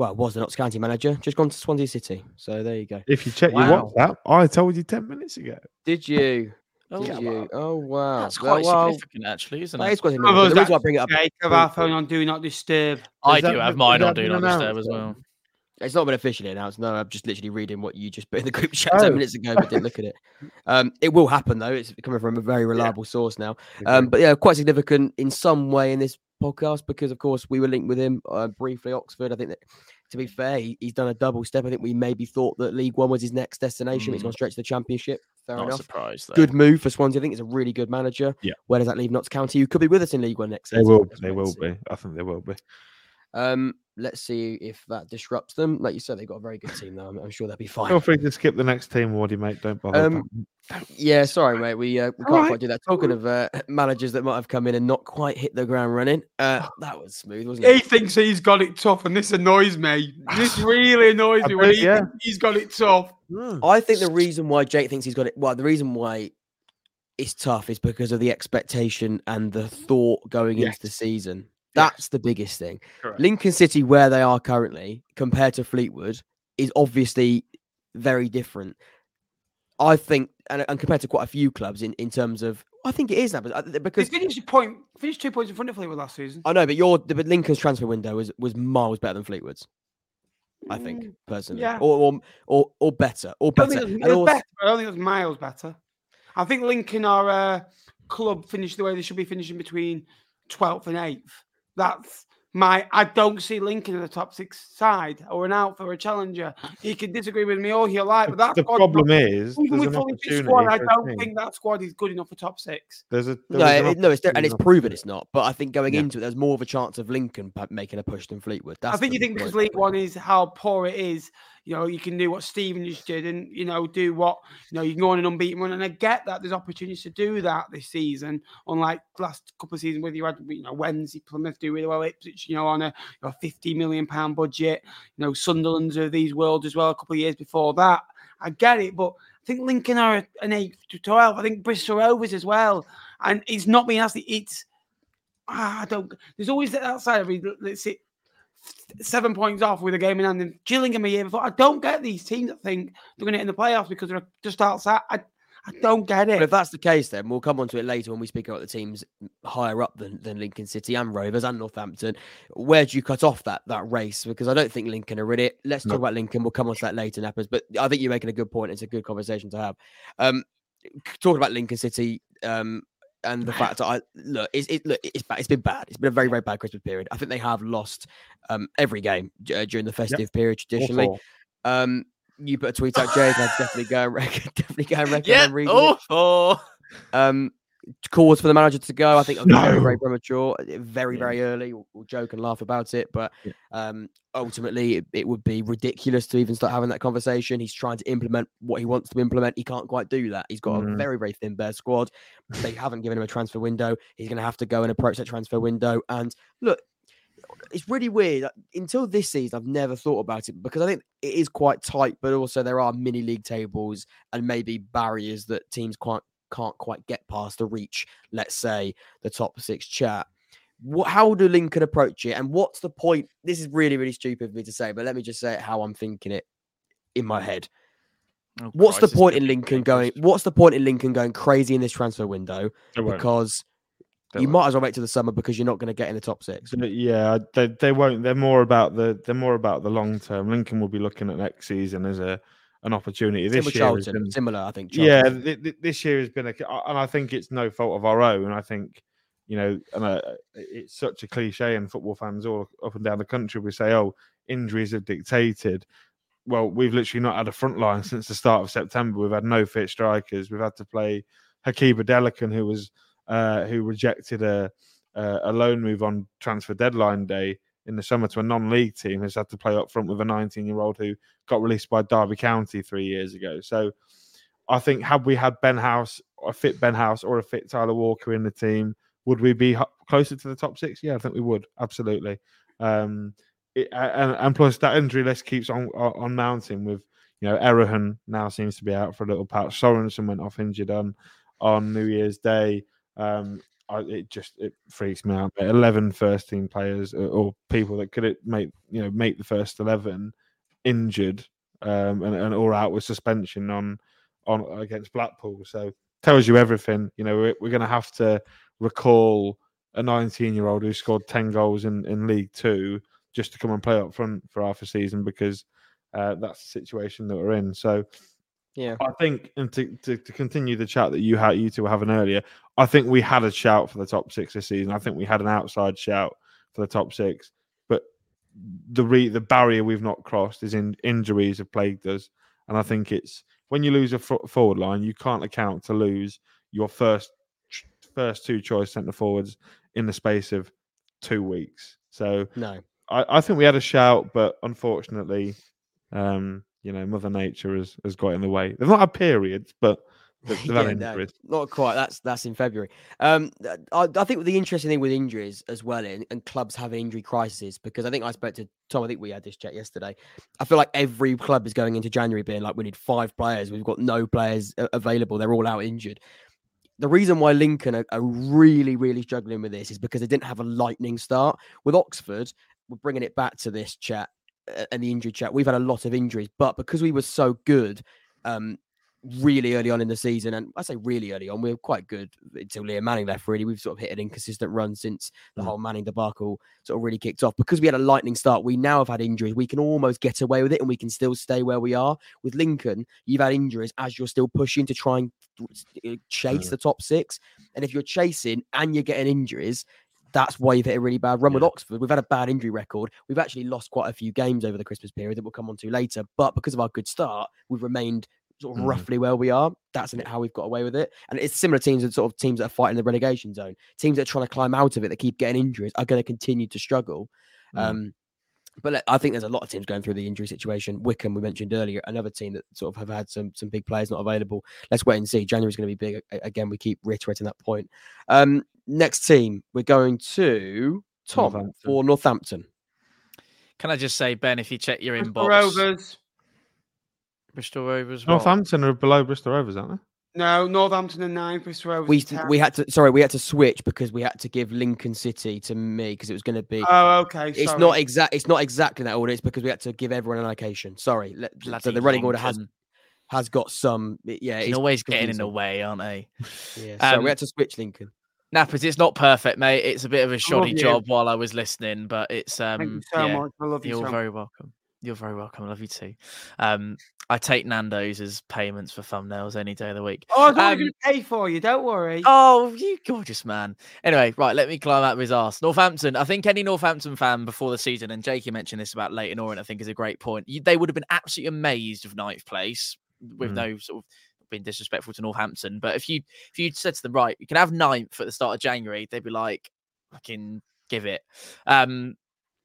well, was the Notts County manager, just gone to Swansea City. So there you go. If you check wow. your WhatsApp, I told you 10 minutes ago. Did you? Oh, Did you? Oh, wow. That's quite well, significant, actually, isn't it? It's quite significant. The reason I bring it up. Have our phone on Do Not Disturb. I do have mine on Do Not Disturb as well. It's not been officially announced. No, I'm just literally reading what you just put in the group chat Oh. ten minutes ago, but didn't look at it. Um, it will happen though. It's coming from a very reliable source now. Um, but yeah, quite significant in some way in this podcast because, of course, we were linked with him uh, briefly. Oxford. I think that, to be fair, he, he's done a double step. I think we maybe thought that League One was his next destination. He's Mm. gone straight to the Championship. Fair Not enough. surprised. Though. Good move for Swansea. I think he's a really good manager. Yeah. Where does that leave Notts County? Who could be with us in League One next they season? will. They will be. I think they will be. Um, let's see if that disrupts them. Like you said, they've got a very good team though. I'm, I'm sure they'll be fine. Feel free to skip the next team, Wardy, mate. Don't bother. Um. Yeah, sorry, mate. We uh, we can't right. quite do that. Talking of uh, managers that might have come in and not quite hit the ground running, uh, that was smooth, wasn't it? He thinks he's got it tough, and this annoys me. This really annoys me when he yeah. thinks he's got it tough. I think the reason why Jake thinks he's got it, well, the reason why it's tough is because of the expectation and the thought going into the Yes. Season. Yes. That's the biggest thing. Correct. Lincoln City, where they are currently, compared to Fleetwood, is obviously very different. I think, and, and compared to quite a few clubs in, in terms of, I think it is that, I- He because finished a point, finished two points in front of Fleetwood last season. I know, but your but Lincoln's transfer window was was miles better than Fleetwood's. I think Mm, personally, yeah. or, or or or better, or I don't think it was, also- better. I don't think it was miles better. I think Lincoln are a club finished the way they should be finishing between 12th and 8th. That's my. I don't see Lincoln in the top six side or an out for a challenger. You can disagree with me all you like, but that's the problem is Even with an fully squad, I don't team. think that squad is good enough for top six. there's a there no, it, no, it's there, and it's proven it's not. But I think going Yeah. into it, there's more of a chance of Lincoln making a push than Fleetwood. That's I think you think because point. League One is how poor it is, you know, you can do what Stevens did and, you know, do what, you know, you can go on an unbeaten run. And I get that there's opportunities to do that this season, unlike last couple of seasons where you had, you know, Wednesday, Plymouth do really well, Ipswich, you know, on a, you know, 50 million pound budget, you know, Sunderland's of these worlds as well a couple of years before that. I get it, but I think Lincoln are an 8 to 12. I think Bristol Rovers as well. And it's not being asked, it's, ah, I don't, there's always that outside of me, let's see seven points off with a game in hand and Gillingham a year before. I don't get these teams that think they're going to get in the playoffs because they're just outside. I, I don't get But it. if that's the case, then we'll come on to it later when we speak about the teams higher up than, than Lincoln City and Rovers and Northampton. Where do you cut off that that race? Because I don't think Lincoln are in it. Let's No. talk about Lincoln. We'll come on to that later, Nappers. But I think you're making a good point. It's a good conversation to have. Um, c- talking about Lincoln City, um, and the fact that I look, it's it, look, it's bad. It's been bad. It's been a very very bad Christmas period. I think they have lost um every game uh, during the festive period traditionally. Um, you put a tweet out, Jay, and I'd definitely go and definitely go and Yeah. reading it. Four. Um, calls for the manager to go. I think it'll very, very No. premature, very, Yeah. very early. We'll, we'll joke and laugh about it, but Yeah. um, ultimately, it, it would be ridiculous to even start having that conversation. He's trying to implement what he wants to implement. He can't quite do that. He's got a Mm. very, very thin bare squad. They haven't given him a transfer window. He's going to have to go and approach that transfer window. And look, it's really weird. Until this season, I've never thought about it because I think it is quite tight, but also there are mini league tables and maybe barriers that teams quite can't quite get past to reach, let's say, the top six chat. What, how do Lincoln approach it? And what's the point? This is really, really stupid of me to say, but let me just say it how I'm thinking it in my head. Oh, What's Christ, the point in Lincoln going? What's the point in Lincoln going crazy in this transfer window? Because They you won't. might as well wait till the summer because you're not going to get in the top six. Yeah, they they won't. They're more about the they're more about the long term. Lincoln will be looking at next season as a an opportunity. This year, Charlton, been- similar, I think. yeah, th- th- this year has been a, and I think it's no fault of our own. I think you know, and uh, it's such a cliche, and football fans all up and down the country we say, "Oh, injuries have dictated." Well, we've literally not had a front line since the start of September. We've had no fit strikers. We've had to play Hakeeb Adelakun, who was uh, who rejected a a loan move on transfer deadline day in the summer to a non-league team. Has had to play up front with a 19-year-old who got released by Derby County three years ago. So I think had we had Ben House, a fit Ben House, or a fit Tyler Walker in the team, would we be closer to the top six? Yeah, I think we would absolutely. Um, it, and, and plus that injury list keeps on on mounting with you know Erhahon now seems to be out for a little patch. Sorensen went off injured on on New Year's Day. Um, I, it just it freaks me out. But 11 first team players or, or people that could make you know make the first eleven injured um, and, and or out with suspension on on against Blackpool. So tells you everything. You know we're, we're going to have to recall a 19 year old who scored 10 goals in, in League Two just to come and play up front for half a season because uh, that's the situation that we're in. So Yeah. I think, and to, to, to continue the chat that you had, you two were having earlier, I think we had a shout for the top six this season. I think we had an outside shout for the top six, but the re, the barrier we've not crossed is in injuries have plagued us, and I think it's when you lose a forward line, you can't account to lose your first first two choice centre forwards in the space of two weeks. So No. I, I think we had a shout, but unfortunately, um, you know, Mother Nature has, has got in the way. They've not had periods, but they've, they've had Yeah, no, injuries. not quite. That's that's in February. Um, I, I think the interesting thing with injuries as well, and, and clubs having injury crises, because I think I spoke to Tom. I think we had this chat yesterday. I feel like every club is going into January being like, we need five players. We've got no players available. They're all out injured. The reason why Lincoln are, are really, really struggling with this is because they didn't have a lightning start. With Oxford, we're bringing it back to this chat and the injury chat. We've had a lot of injuries, but because we were so good, um, really early on in the season, and I say really early on, we were quite good until Liam Manning left. Really, we've sort of hit an inconsistent run since the Mm. whole Manning debacle sort of really kicked off. Because we had a lightning start, we now have had injuries. We can almost get away with it, and we can still stay where we are. With Lincoln, you've had injuries as you're still pushing to try and uh, chase Mm. the top six, and if you're chasing and you're getting injuries. That's why you've hit a really bad run with Oxford. We've had a bad injury record. We've actually lost quite a few games over the Christmas period that we'll come on to later. But because of our good start, we've remained sort of Mhm. roughly where we are. That's how we've got away with it. And it's similar teams and sort of teams that are fighting the relegation zone. Teams that are trying to climb out of it that keep getting injuries are going to continue to struggle. Mm. Um, but I think there's a lot of teams going through the injury situation. Wycombe, we mentioned earlier, another team that sort of have had some some big players not available. Let's wait and see. January's going to be big again. We keep reiterating that point. Um, next team, we're going to Tom Northampton. for Northampton. Can I just say, Ben, if you check your Bristol inbox, Rovers. Bristol Rovers. what? Northampton are below Bristol Rovers, aren't they? No, Northampton and nine. Bristol Rovers. We 10. we had to sorry we had to switch because we had to give Lincoln City to me because it was going to be. Oh, okay. it's sorry. not exact. It's not exactly that order. It's because we had to give everyone an allocation. Sorry. Let, so Bloody the running order has has got some. Yeah, They're it's always getting in the way, aren't they? Yeah, so Um, we had to switch Lincoln. Nappers, it's not perfect, mate. It's a bit of a shoddy job while I was listening, but it's um Thank you so yeah, much. I love you You're so much. very welcome. You're very welcome. I love you too. Um, I take Nando's as payments for thumbnails any day of the week. Oh, I'm Um, going to pay for you. Don't worry. Oh, you gorgeous man. Anyway, right, let me climb out of his ass. Northampton. I think any Northampton fan before the season, and Jake, you mentioned this about Leyton Orient, I think is a great point. You, they would have been absolutely amazed with ninth place, with Mm. no sort of being disrespectful to Northampton. But if you if you said to them, right, you can have ninth at the start of January, they'd be like, fucking give it. Um,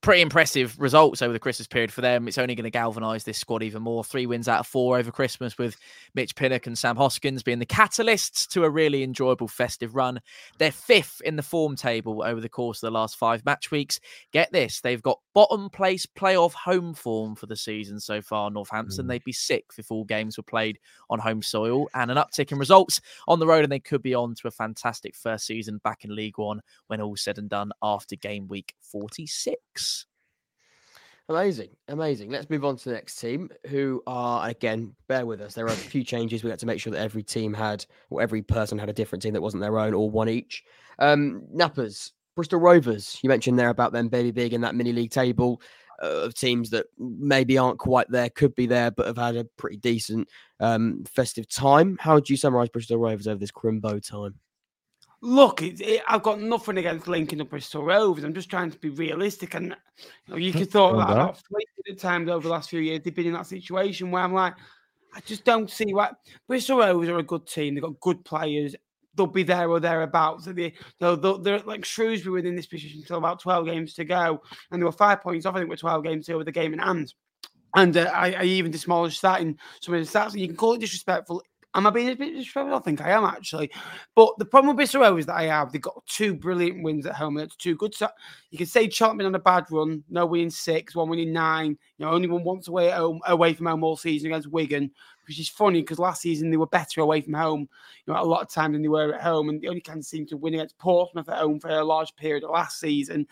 pretty impressive results over the Christmas period for them. It's only going to galvanise this squad even more. Three wins out of four over Christmas, with Mitch Pinnock and Sam Hoskins being the catalysts to a really enjoyable festive run. They're fifth in the form table over the course of the last five match weeks. Get this, they've got bottom place playoff home form for the season so far. Northampton, Mm. they'd be sixth if all games were played on home soil, and an uptick in results on the road, and they could be on to a fantastic first season back in League One when all's said and done after game week 46. Amazing, amazing. Let's move on to the next team, who are again, bear with us. There are a few changes. We had to make sure that every team had, or every person had a different team that wasn't their own, or one each. Um, Nappers, Bristol Rovers. You mentioned there about them baby big in that mini league table uh, of teams that maybe aren't quite there, could be there, but have had a pretty decent um, festive time. How would you summarise Bristol Rovers over this Crimbo time? Look, it, it, I've got nothing against Lincoln and Bristol Rovers. I'm just trying to be realistic. And you, know, you could thought that about at times over the last few years. They've been in that situation where I'm like, I just don't see what Bristol Rovers are a good team. They've got good players. They'll be there or thereabouts. They, they'll, they'll, they're like Shrewsbury within this position until about 12 games to go. And they were five points off, I think, with 12 games to with the game in hand. And uh, I, I even demolished that in some of the stats. And you can call it disrespectful. Am I being a bit disrespectful? I think I am actually. But the problem with Bristol is that I have, they've got two brilliant wins at home. That's two good. So you can say Charlton on a bad run. No winning six, one winning nine. You know, only won once away at home, away from home all season against Wigan, which is funny because last season they were better away from home. You know, a lot of time than they were at home, and they only kind of seemed to win against Portsmouth at home for a large period of last season.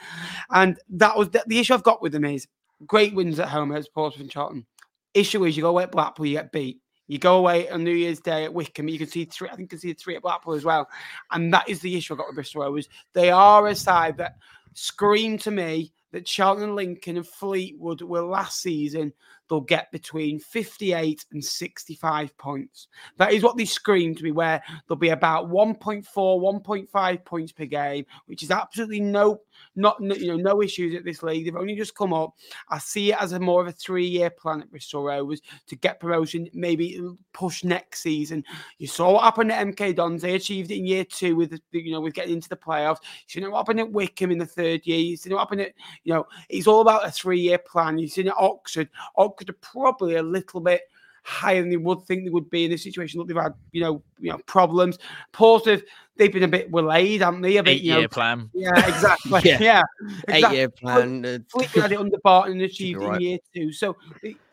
And that was the, the issue I've got with them is great wins at home against Portsmouth and Charlton. Issue is you go away at Blackpool, you get beat. You go away on New Year's Day at Wycombe, you can see three. I think you can see three at Blackpool as well, and that is the issue I got with Bristol Rovers. They are a side that scream to me that Charlton, Lincoln, and Fleetwood were last season, they'll get between 58 and 65 points. That is what they screamed to me, where there'll be about 1.4, 1.5 points per game, which is absolutely no, not you know, no issues at this league. They've only just come up. I see it as a more of a three-year plan at Bristol Rovers to get promotion, maybe push next season. You saw what happened at MK Dons; they achieved it in year two with you know with getting into the playoffs. You know what happened at Wycombe in the third year. You see what happened at you know it's all about a three-year plan. You see at Oxford, Oxford are probably a little bit higher than they would think they would be in this situation. Look, they've had, you know, you know, problems. Portsmouth, they've been a bit waylaid, haven't they? A bit, Eight you know, year plan. yeah, exactly. Yeah. yeah, Eight-year plan. uh, Fleetwood had it under Barton and achieved right. in year two. So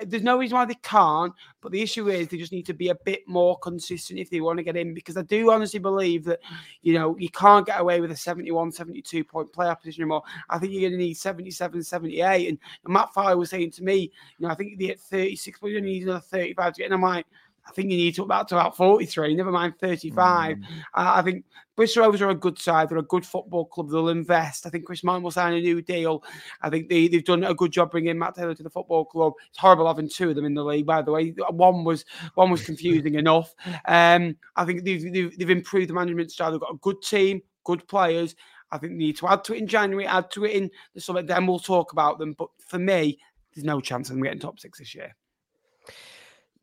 there's no reason why they can't. But the issue is they just need to be a bit more consistent if they want to get in. Because I do honestly believe that, you know, you can't get away with a 71, 72 point playoff position anymore. I think you're going to need 77, 78. And, and Matt Farley was saying to me, you know, I think they're at 36, but you need another 35 to get in. I'm like, I think you need to about to about 43, never mind 35. Mm. I I think Bristol Rovers are a good side. They're a good football club. They'll invest. I think Chris Martin will sign a new deal. I think they, they've done a good job bringing Matt Taylor to the football club. It's horrible having two of them in the league, by the way. One was one was confusing enough. Um, I think they've, they've, they've improved the management style. They've got a good team, good players. I think they need to add to it in January, add to it in the summer. Then we'll talk about them. But for me, there's no chance of them getting top six this year.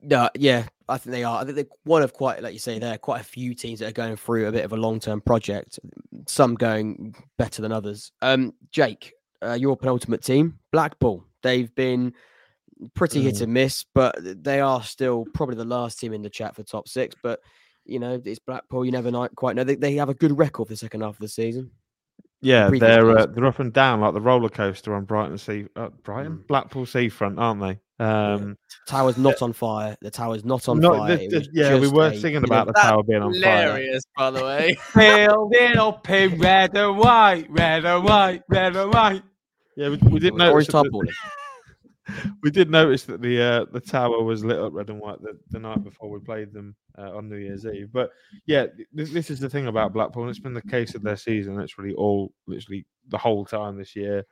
No, yeah, I think they are. I think they're one of quite, like you say, there are quite a few teams that are going through a bit of a long term project. Some going better than others. Um, Jake, uh, your penultimate team, Blackpool. They've been pretty hit Mm. and miss, but they are still probably the last team in the chat for top six. But you know, it's Blackpool. You never know, quite know. They, they have a good record for the second half of the season. Yeah, previous they're uh, they're up and down like the roller coaster on Brighton Sea, uh, Brighton Mm. Blackpool seafront, aren't they? Um, Tower's not on fire. The tower's not on not fire. the- the- yeah, we were a, singing you know, about the tower being on fire. Hilarious, by the way. Building up in red and white, red and white, red and white. Yeah, we, we did Orange notice that the- tarpaulin. we did notice that the uh, the tower was lit up red and white the, the night before we played them uh, on New Year's Eve. But yeah, th- this is the thing about Blackpool, and it's been the case of their season. Literally all, literally the whole time this year.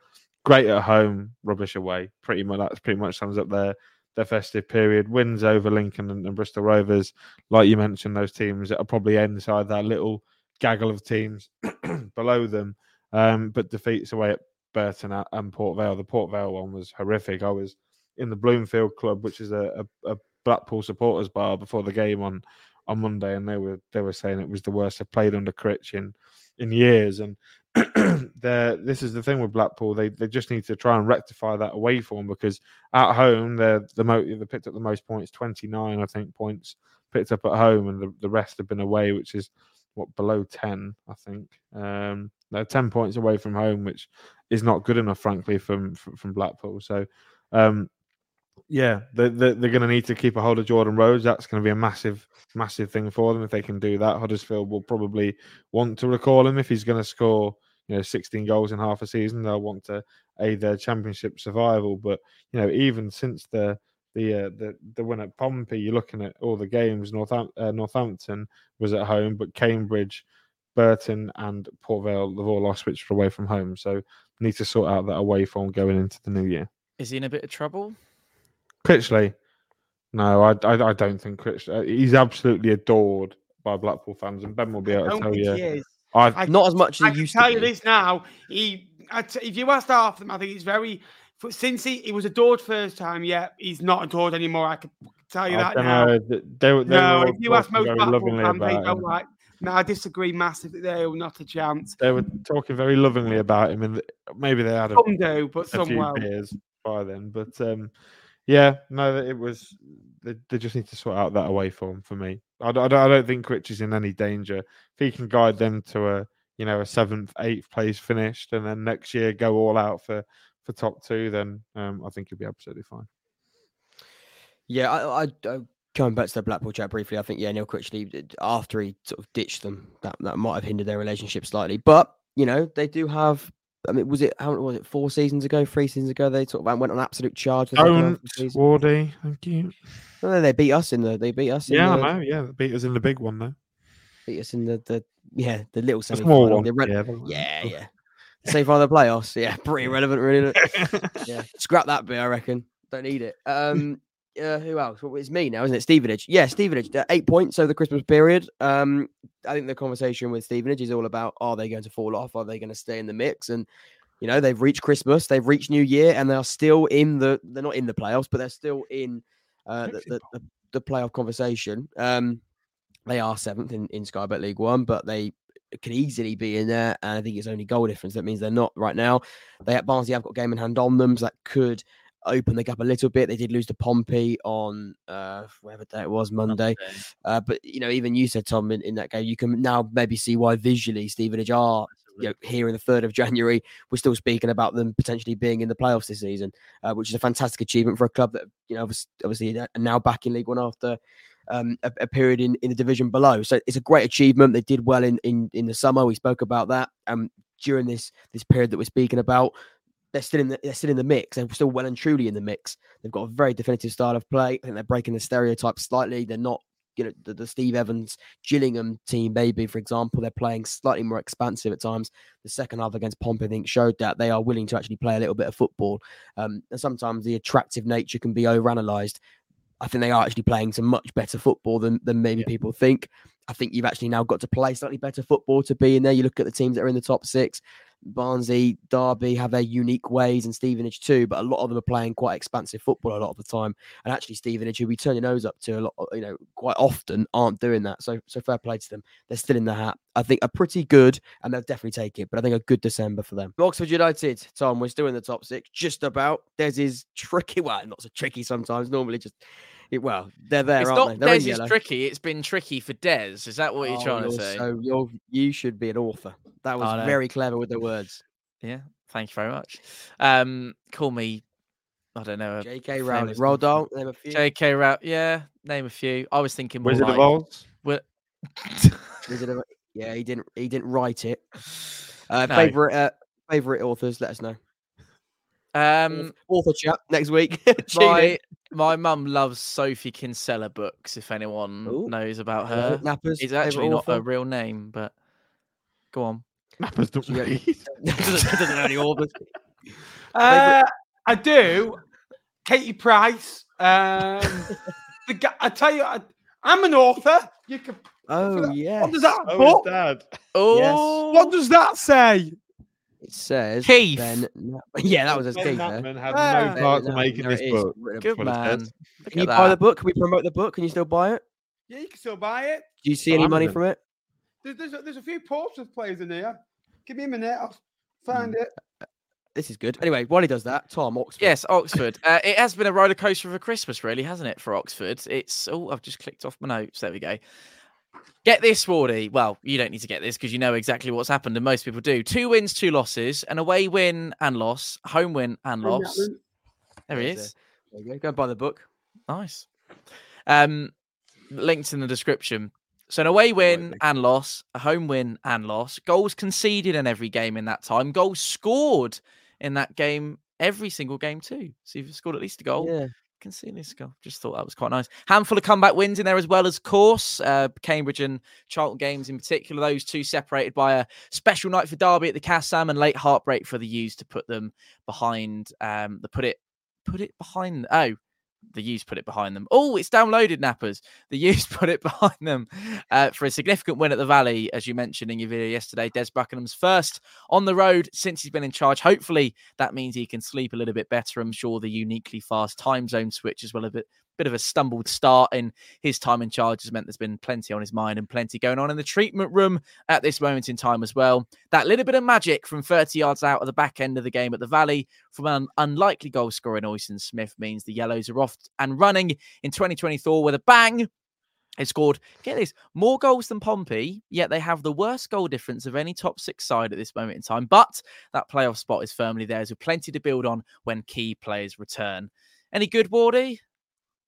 Great at home, rubbish away. Pretty much that's pretty much sums up their their festive period. Wins over Lincoln and, and Bristol Rovers, like you mentioned, those teams that are probably inside that little gaggle of teams below them. Um, but defeats away at Burton and Port Vale. The Port Vale one was horrific. I was in the Bloomfield Club, which is a, a, a Blackpool supporters bar, before the game on on Monday, and they were they were saying it was the worst they've played under Critch in in years. And this is the thing with Blackpool; they they just need to try and rectify that away form because at home they're the mo they picked up the most points, twenty nine, I think, points picked up at home, and the, the rest have been away, which is what below 10 i think um they're 10 points away from home which is not good enough frankly from from, from blackpool. So um yeah they're, they're, they're going to need to keep a hold of jordan rhodes. That's going to be a massive massive thing for them if they can do that. Huddersfield will probably want to recall him if he's going to score you know 16 goals in half a season. They'll want to aid their championship survival. But you know even since the the uh, the the win at Pompey, you're looking at all the games. Northam- uh, Northampton was at home, but Cambridge, Burton, and Port Vale they've all lost, which are away from home. So need to sort out that away form going into the new year. Is he in a bit of trouble? Critchley, no, I, I, I don't think Critchley. uh, He's absolutely adored by Blackpool fans, and Ben will be able to don't tell think you. he is. I, I- Not as much as I he can used tell to you be. this now. He, I t- if you asked half of them, I think he's very. f- Since he, he was adored first time, yeah, he's not adored anymore. I can tell you I that don't now. know. th- They, they no, if you ask most Blackpool lovingly fans, they about don't like. No, I disagree massively. There, not a chance. They were talking very lovingly about him, and maybe they had a Some do, but a some few won't. beers by then. But um, yeah, no, it was. They, they just need to sort out that away form for me. I, don't- I, don't, I don't think Rich is in any danger. If he can guide them to a you know a seventh, eighth place finished, and then next year go all out for for top two, then um, I think he'll be absolutely fine. Yeah, I, I, I coming back to the Blackpool chat briefly. I think yeah, Neil Critchley after he sort of ditched them, that that might have hindered their relationship slightly. But you know, they do have. I mean, was it how was it four seasons ago, three seasons ago? They sort of went on absolute charge. the second half of Don't. Wardy, thank you. No, no, they beat us in the. They beat us. Yeah, in the, I know. Yeah, beat us in the big one though. Beat us in the the yeah the little semi small one. Ran- yeah, yeah, yeah. Final the playoffs. Yeah, pretty relevant, really. Yeah, scrap that bit. I reckon. Don't need it. Um, uh, who else? Well, it's me now, isn't it? Stevenage. Yeah, Stevenage. uh, Eight points over the Christmas period. Um, I think the conversation with Stevenage is all about: Are they going to fall off? Are they going to stay in the mix? And you know, they've reached Christmas, they've reached New Year, and they are still in the. They're not in the playoffs, but they're still in uh, the, the, the the playoff conversation. Um, they are seventh in in Sky Bet League One, but they could easily be in there, and I think it's only goal difference. That means they're not right now. They at Barnsley have got game in hand on them, so that could open the gap a little bit. They did lose to Pompey on uh whatever day it was, Monday. Uh, but you know, even you said Tom in, in that game, you can now maybe see why visually Stevenage are you know, here in the third of January. We're still speaking about them potentially being in the playoffs this season, uh, which is a fantastic achievement for a club that you know obviously, obviously are now back in League One after um, a, a period in, in the division below. So it's a great achievement. They did well in in, in the summer. We spoke about that. Um, during this this period that we're speaking about, they're still in the they're still in the mix. They're still well and truly in the mix. They've got a very definitive style of play. I think they're breaking the stereotype slightly. They're not, you know, the, the Steve Evans Gillingham team, maybe for example, they're playing slightly more expansive at times. The second half against Pompey, I think, showed that they are willing to actually play a little bit of football. Um, and sometimes the attractive nature can be overanalyzed. I think they are actually playing some much better football than than maybe people think. I think you've actually now got to play slightly better football to be in there. You look at the teams that are in the top six. Barnsley, Derby have their unique ways, and Stevenage too. But a lot of them are playing quite expansive football a lot of the time. And actually, Stevenage, who we turn your nose up to a lot, you know, quite often, aren't doing that. So, so fair play to them. They're still in the hat. I think a pretty good, and they'll definitely take it. But I think a good December for them. Oxford United, Tom, we're still in the top six, just about. There's his tricky. Well, not so tricky sometimes. Normally, just it, well, they're there, It's aren't not they? They're in Des is tricky. It's been tricky for Des. Is that what you're Oh, trying to you're say? So you're you should be an author. That was I very clever with the words. Yeah. Thank you very much. Um, call me. I don't know. J.K. Rowling. famous Roll down. Name a few. J.K. Rowling. Yeah, name a few. I was thinking more Wizard like. of Oz. Wi- Wizard of- Yeah, he didn't. He didn't write it. Uh, No. Favorite. Uh, favorite authors. Let us know. um, Author chat next week. Tune in. my my mum loves Sophie Kinsella books. If anyone Ooh, knows about her, Nappers. it's actually not her real name, but go on. Nappers don't Yeah. read. doesn't, doesn't know any authors. Uh, I do. Katie Price. Um, the guy, I tell you, I, I'm an author. You can. Oh yeah. What does that Oh, book? dad. Oh, What does that say? It says Keith. Ben. Yeah, that was his Ben Keith. had Ah. no part Ben to making Knappman, this there it is, book. good what man. Can at you buy the book? Can we promote the book? Can you still buy it? Yeah, you can still buy it. Do you see On any money from it? There's, there's, a, there's a few Portsmouth players in here. Give me a minute. I'll find Hmm. it. This is good. Anyway, while he does that, Tom Oxford. Yes, Oxford. uh, it has been a roller coaster of a Christmas, really, hasn't it, for Oxford? It's oh, I've just clicked off my notes. There we go. Get this, Wardy. Well, you don't need to get this because you know exactly what's happened, and most people do. Two wins, two losses, an away win and loss, home win and Ben loss. Knappman. There he is. There you go. Go and buy the book. Nice. Um, links in the description. So an away win and loss, a home win and loss, goals conceded in every game in that time, goals scored in that game, every single game too. So you've scored at least a goal. Yeah. Conceded this goal. Just thought that was quite nice. Handful of comeback wins in there as well as course. Uh, Cambridge and Charlton games in particular. Those two separated by a special night for Derby at the Kassam and late heartbreak for the U's to put them behind. Um, the put it put it behind. Oh, the U's put it behind them. Oh, it's downloaded, Nappers. The U's put it behind them uh, for a significant win at the Valley, as you mentioned in your video yesterday. Des Buckingham's first on the road since he's been in charge. Hopefully, that means he can sleep a little bit better. I'm sure the uniquely fast time zone switch as well a bit. Of a stumbled start in his time in charge has meant there's been plenty on his mind and plenty going on in the treatment room at this moment in time as well. That little bit of magic from 30 yards out at the back end of the game at the Valley from an unlikely goal scorer in Oyston Smith means the Yellows are off and running in 2024 with a bang. They scored, get this, more goals than Pompey, yet they have the worst goal difference of any top six side at this moment in time. But that playoff spot is firmly theirs with plenty to build on when key players return. Any good, Wardy?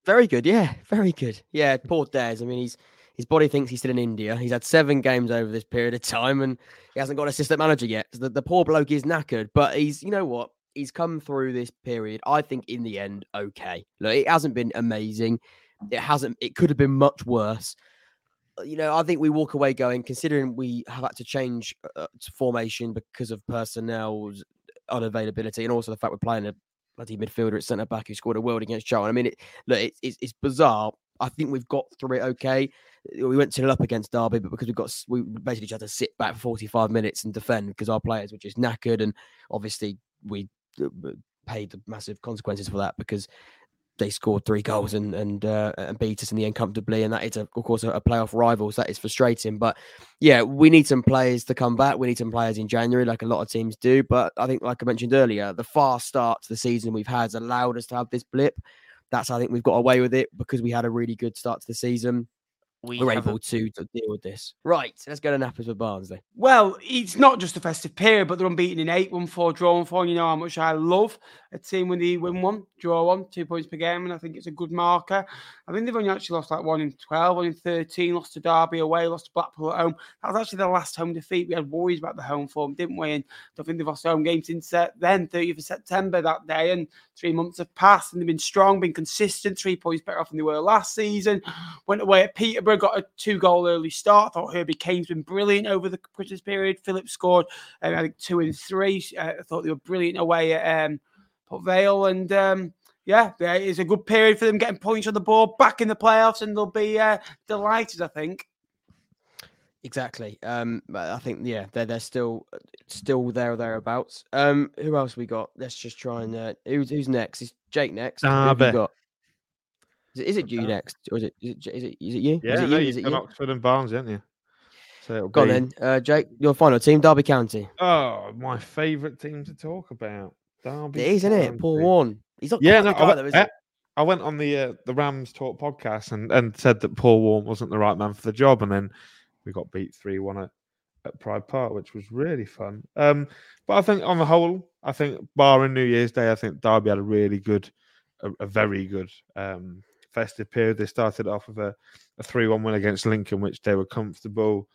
Very good. Yeah. Very good. Yeah. Poor Des. I mean, he's his body thinks he's still in India. He's had seven games over this period of time, and he hasn't got an assistant manager yet. So the, the poor bloke is knackered, but he's you know what? He's come through this period. I think in the end, okay. Look, it hasn't been amazing. It hasn't. It could have been much worse. you know, I think we walk away going, considering we have had to change uh, to formation because of personnel's unavailability, and also the fact we're playing a bloody midfielder at centre back who scored a world against Charlton. I mean, it look, it, it's, it's bizarre. I think we've got through it okay. We went 2 up against Derby, but because we've got we basically just had to sit back for 45 minutes and defend because our players were just knackered, and obviously we uh, paid the massive consequences for that because they scored three goals and and uh, and beat us in the end comfortably, and that is a, of course a, a playoff rival, so that is frustrating. But yeah, we need some players to come back. We need some players in January, like a lot of teams do. But I think, like I mentioned earlier, the fast start to the season we've had has allowed us to have this blip. That's I think we've got away with it because we had a really good start to the season. We We're have a- able to, to deal with this. Right, let's go to Nappers with Barnsley. Well, it's not just a festive period, but they're unbeaten in eight, won four, draw four. You know how much I love a team when they win one, draw one, two points per game, and I think it's a good marker. I think they've only actually lost like one in 12, one in 13, lost to Derby away, lost to Blackpool at home. That was actually their last home defeat. We had worries about the home form, didn't we? And I think they've lost home games since then, 30th of September that day. And three months have passed and they've been strong, been consistent, three points better off than they were last season. Went away at Peterborough, got a two goal early start. Thought Herbie Kane's been brilliant over the Christmas period. Phillips scored, um, I think, two and three. Uh, I thought they were brilliant away at um, Port Vale. And um, yeah, yeah, it's a good period for them getting points on the board, back in the playoffs, and they'll be uh, delighted, I think. Exactly. Um, but I think yeah, they're they're still still there or thereabouts. Um, who else we got? Let's just try and uh, who's who's next? Is Jake next? Who have you got? Is it, is it you Okay. next, or is it is it, J- is it is it you? Yeah, is it no, you? you've Is it you? Oxford and Barnes, haven't you? So it'll Go on then, uh, Jake. Your final team, Derby County. Oh, my favourite team to talk about. Derby It is, isn't it? Paul. Warne. He's not Yeah, no, I went, though. I went on the uh, the Rams Talk podcast and, and said that Paul Warne wasn't the right man for the job, and then we got beat three one at, at Pride Park, which was really fun. Um, but I think on the whole, I think barring New Year's Day, I think Derby had a really good, a, a very good um, festive period. They started off with a, a three one win against Lincoln, which they were comfortable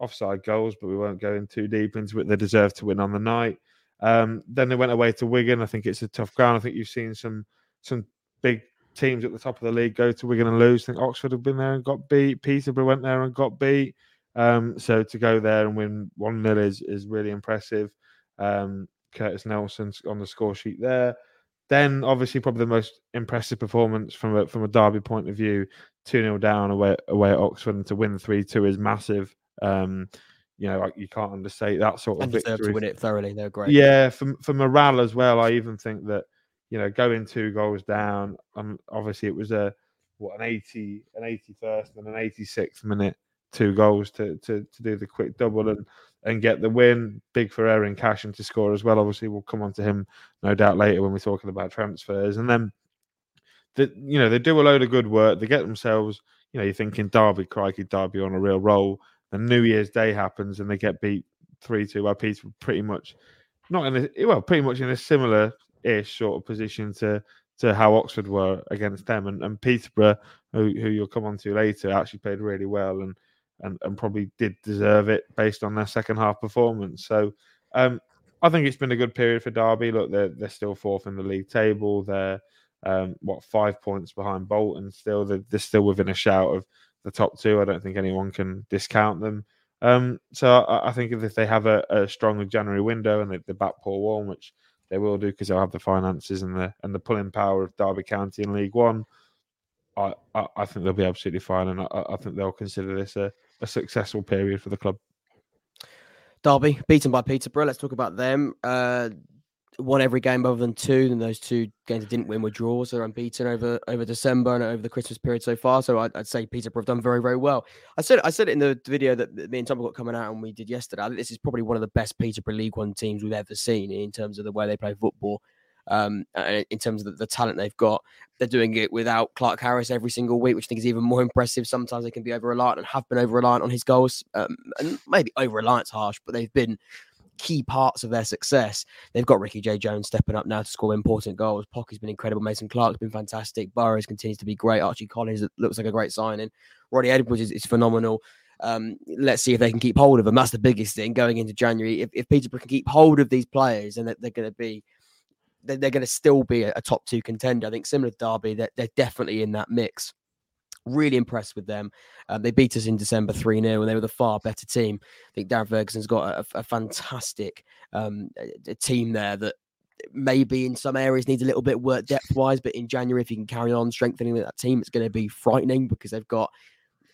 offside goals, but we won't go in too deep into it. They deserved to win on the night. Um, then they went away to Wigan. I think it's a tough ground. I think you've seen some some big teams at the top of the league go to Wigan and lose. I think Oxford have been there and got beat. Peterborough went there and got beat. Um, so to go there and win one 0 is is really impressive. Um, Curtis Nelson's on the score sheet there. Then obviously probably the most impressive performance from a from a Derby point of view, two 0 down away away at Oxford and to win three two is massive. Um, you know, like, you can't understate that sort of And deserved to win it thoroughly. They're great. Yeah, for for morale as well. I even think that you know going two goals down. Um, obviously it was a what an eighty, an eighty first, and an eighty sixth minute two goals to to to do the quick double and and get the win. Big for Eiran Cashin to score as well. Obviously we'll come on to him no doubt later when we're talking about transfers. And then the you know they do a load of good work. They get themselves. You know you're thinking Derby, crikey, Derby on a real roll. And New Year's Day happens and they get beat three two by Peterborough, pretty much not in a well, pretty much in a similar ish sort of position to to how Oxford were against them. And, and Peterborough, who, who you'll come on to later, actually played really well and, and and probably did deserve it based on their second half performance. So um, I think it's been a good period for Derby. Look, they're they're still fourth in the league table. They're um, what five points behind Bolton. Still, they're, they're still within a shout of the top two. I don't think anyone can discount them. Um, so I, I think if they have a, a stronger January window and they, they back Paul Warne, which they will do because they'll have the finances and the and the pulling power of Derby County in League One. I, I, I think they'll be absolutely fine, and I, I think they'll consider this a, a successful period for the club. Derby beaten by Peterborough. Let's talk about them. Uh, won every game other than two, and those two games they didn't win were draws. They're unbeaten over over December and over the Christmas period so far. So I'd, I'd say Peterborough have done very very well. I said I said it in the video that that me and Tom got coming out and we did yesterday. I think this is probably one of the best Peterborough League One teams we've ever seen in terms of the way they play football. Um, in terms of the, the talent they've got, they're doing it without Clarke-Harris every single week, which I think is even more impressive. Sometimes they can be over reliant and have been over reliant on his goals. Um, and maybe over reliance harsh, but they've been key parts of their success. They've got Ricky-Jade Jones stepping up now to score important goals. Poku's been incredible. Mason Clark's been fantastic. Burrows continues to be great. Archie Collins looks like a great signing. Ronnie Edwards is, is phenomenal. Um, let's see if they can keep hold of them. That's the biggest thing going into January. If, if Peterborough can keep hold of these players, and they're, they're going to be, they're, going to still be a, a top two contender. I think similar to Derby, they're, they're definitely in that mix. Really impressed with them. Um, they beat us in December 3 0, and they were the far better team. I think Darren Ferguson's got a, a fantastic um, a, team there that maybe in some areas needs a little bit work depth wise, but in January, if you can carry on strengthening that team, it's going to be frightening because they've got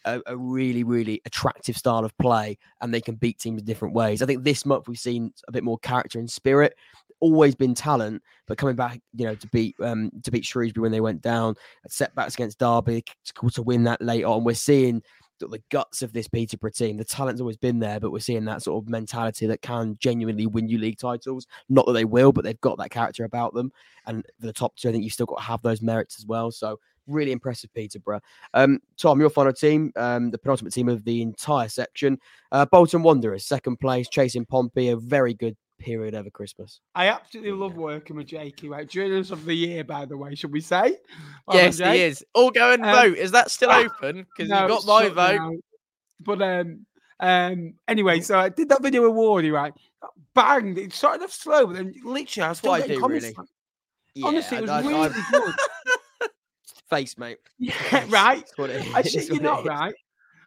a, a, really, really attractive style of play and they can beat teams in different ways. I think this month we've seen a bit more character and spirit. Always been talent, but coming back, you know, to beat um to beat Shrewsbury when they went down, setbacks against Derby, to, to win that late on. We're seeing the guts of this Peterborough team. The talent's always been there, but we're seeing that sort of mentality that can genuinely win you league titles. Not that they will, but they've got that character about them. And for the top two, I think you've still got to have those merits as well. So really impressive, Peterborough. Um, Tom, your final team, um, the penultimate team of the entire section, uh, Bolton Wanderers, second place, chasing Pompey, a very good period over Christmas. I absolutely love working with Jakey. Right, journalist of the year, by the way, should we say? Well yes, he is. All go and um, vote. Is that still open? Because no, you got my vote. Down. But um, um, anyway, so I did that video award, right? Bang! It started off slow, but then literally, I was still getting comments. Really. Yeah, Honestly, it was I, really I, good. Face, mate. Yeah, right. I shit you not, right?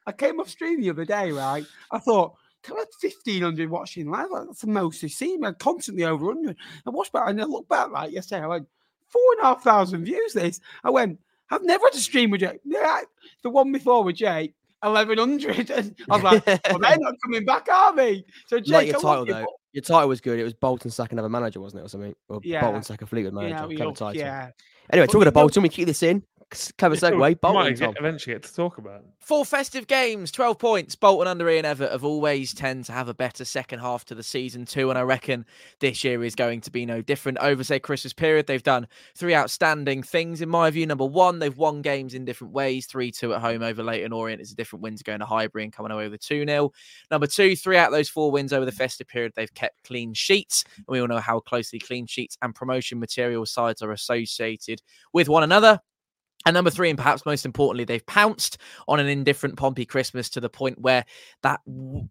I came off stream the other day, right? I thought I had 1,500 watching live. That's the most I've seen. I'm constantly over 100. I watched back and I looked back like yesterday. I went, four and a half thousand views this. I went, I've never had a stream with. Yeah, the one before with Jay, 1100. And I was like, well, they're not coming back, are they? So, Jake, like your title, though. Your title was good. It was Bolton second ever manager, wasn't it, or something? Or yeah. Bolton second Fleetwood manager. Yeah, title. yeah. Anyway, but talking about Bolton, we keep this in. Clever segue. Bolton. Might get, eventually get to talk about. Four festive games, 12 points. Bolton under Ian Evatt have always tend to have a better second half to the season too. And I reckon this year is going to be no different. Over, say, Christmas period, they've done three outstanding things in my view. Number one, they've won games in different ways. 3 2 at home over Leyton Orient is a different win to going to Highbury and coming away with a 2 0. Number two, three out of those four wins over the festive period, they've kept clean sheets. And we all know how closely clean sheets and promotion material sides are associated with one another. And number three, and perhaps most importantly, they've pounced on an indifferent Pompey Christmas to the point where that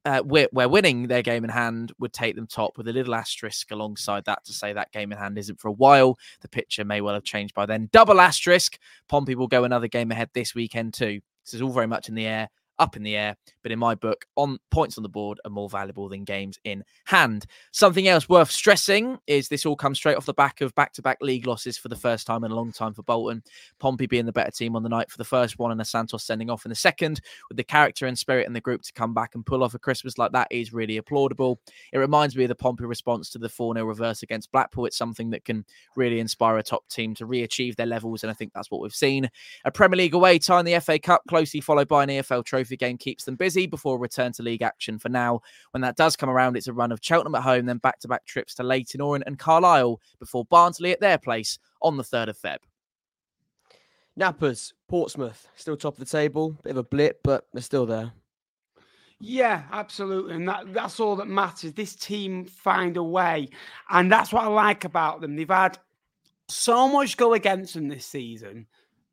uh, where, winning their game in hand would take them top with a little asterisk alongside that to say that game in hand isn't for a while. The picture may well have changed by then. Double asterisk. Pompey will go another game ahead this weekend too. This is all very much in the air up in the air. But in my book, on points on the board are more valuable than games in hand. Something else worth stressing is this all comes straight off the back of back-to-back league losses for the first time in a long time for Bolton. Pompey being the better team on the night for the first one, and a Santos sending off in the second, with the character and spirit in the group to come back and pull off a Christmas like that is really applaudable. It reminds me of the Pompey response to the 4-0 reverse against Blackpool. It's something that can really inspire a top team to re-achieve their levels, and I think that's what we've seen. A Premier League away tie in the FA Cup, closely followed by an EFL Trophy trophy game keeps them busy before return to league action for now. When that does come around, it's a run of Cheltenham at home, then back to back trips to Leyton Orient and Carlisle before Barnsley at their place on the 3rd of Feb. Nappers, Portsmouth, still top of the table. Bit of a blip, but they're still there. Yeah, absolutely. And that, that's all that matters. This team find a way. And that's what I like about them. They've had so much go against them this season,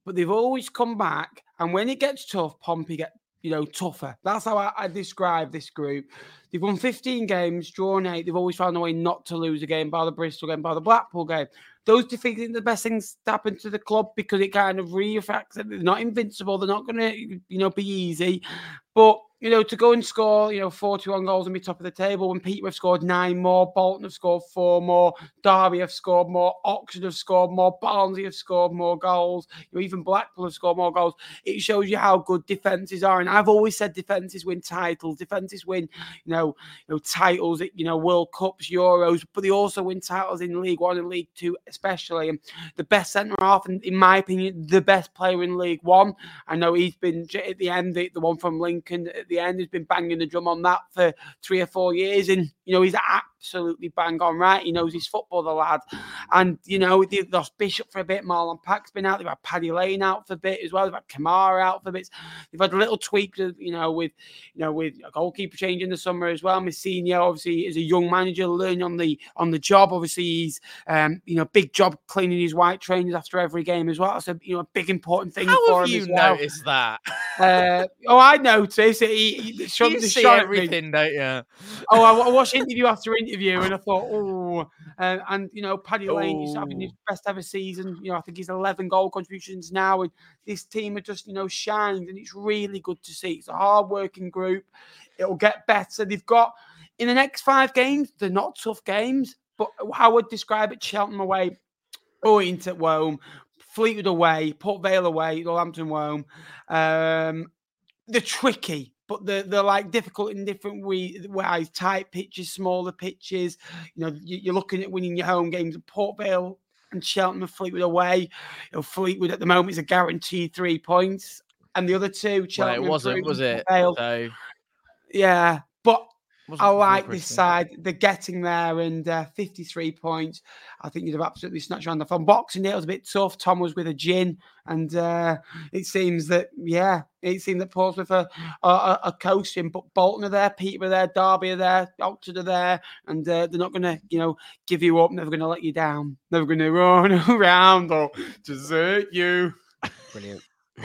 but they've always come back. And when it gets tough, Pompey get you know, tougher. That's how I, I, describe this group. They've won 15 games, drawn eight. They've always found a way not to lose a game by the Bristol game, by the Blackpool game. Those defeats are the best things to happen to the club because it kind of reaffects it. They're not invincible. They're not going to, you know, be easy. But you know, to go and score, you know, 41 goals and be top of the table when Peter have scored nine more, Bolton have scored four more, Derby have scored more, Oxford have scored more, Barnsley have scored more goals, you know, even Blackpool have scored more goals. It shows you how good defenses are. And I've always said defenses win titles, defenses win, you know, you know, titles, you know, World Cups, Euros, but they also win titles in League One and League Two, especially. And the best centre half, and in my opinion, the best player in League One. I know he's been at the end, the, the one from Lincoln the end, has been banging the drum on that for three or four years. And, you know, he's absolutely bang on right. He knows his football, the lad. And, you know, they've lost Bishop for a bit. Marlon Pack's been out. They've had Paddy Lane out for a bit as well. They've had Kamara out for bits. They've had a little tweak, you know, with, you know, with a goalkeeper change in the summer as well. Mousinho, obviously, is a young manager learning on the on the job. Obviously, he's, um, you know, big job cleaning his white trainers after every game as well. That's a, you know, a big important thing How for have him you as well. noticed that? Uh, oh, I noticed. He, he, you see everything, don't you? Oh, I, I watched interview after interview interview, and I thought, oh, uh, and you know, Paddy Lane is having his Oh. best ever season. You know, I think he's 11 goal contributions now, and this team are just you know shined, and it's really good to see. It's a hard working group. It'll get better. They've got in the next five games. They're not tough games, but how I would describe it: Cheltenham away, Orient at home, Fleetwood away, Port Vale away, Northampton home. Um, they're tricky, but they're, they're like difficult in different ways. Tight pitches, smaller pitches. You know, you- you're looking at winning your home games. At Port Vale and Cheltenham, Fleetwood away. You know, Fleetwood at the moment is a guaranteed three points, and the other two, Well, it wasn't, was it? So Yeah, but I before like this side. They're getting there, and uh, 53 points. I think you'd have absolutely snatched around the phone. Boxing Day was a bit tough. Tom was with a gin, and uh, it seems that yeah, it seemed that Portsmouth are, are, are coasting. But Bolton are there, Peter are there, Derby are there, Oxford are there, and uh, they're not going to you know give you up. Never going to let you down. Never going to run around or desert you. Brilliant.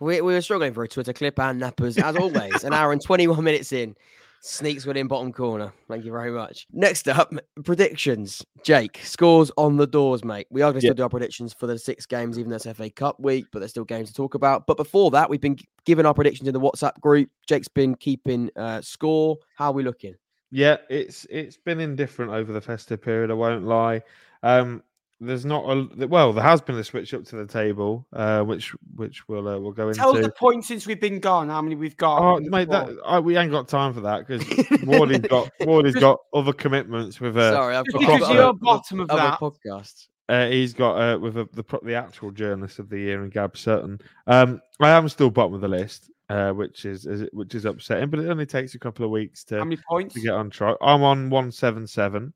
We, we were struggling for a Twitter clip and nappers, as always. An hour and 21 minutes in. Sneaks within bottom corner. Thank you very much. Next up, predictions. Jake, scores on the doors, mate. We are going to Yeah. still do our predictions for the six games, even though it's FA Cup week, but there's still games to talk about. But before that, we've been giving our predictions in the WhatsApp group. Jake's been keeping uh, score. How are we looking? Yeah, it's it's been indifferent over the festive period. I won't lie. Um, there's not a well, there has been a switch up to the table, uh, which which we'll uh, we'll go Tell us into. the points since we've been gone. How many we've got? Oh, on the mate, that. I, we ain't got time for that because Wardy's got Wardy's got other commitments with uh, Sorry, I've got, because you're other- bottom of other that. podcasts. uh he's got uh, with a, the the actual journalist of the year in Gab Sutton. Um, I am still bottom of the list, uh, which is, is which is upsetting, but it only takes a couple of weeks to How many points? to get on track. I'm on 177.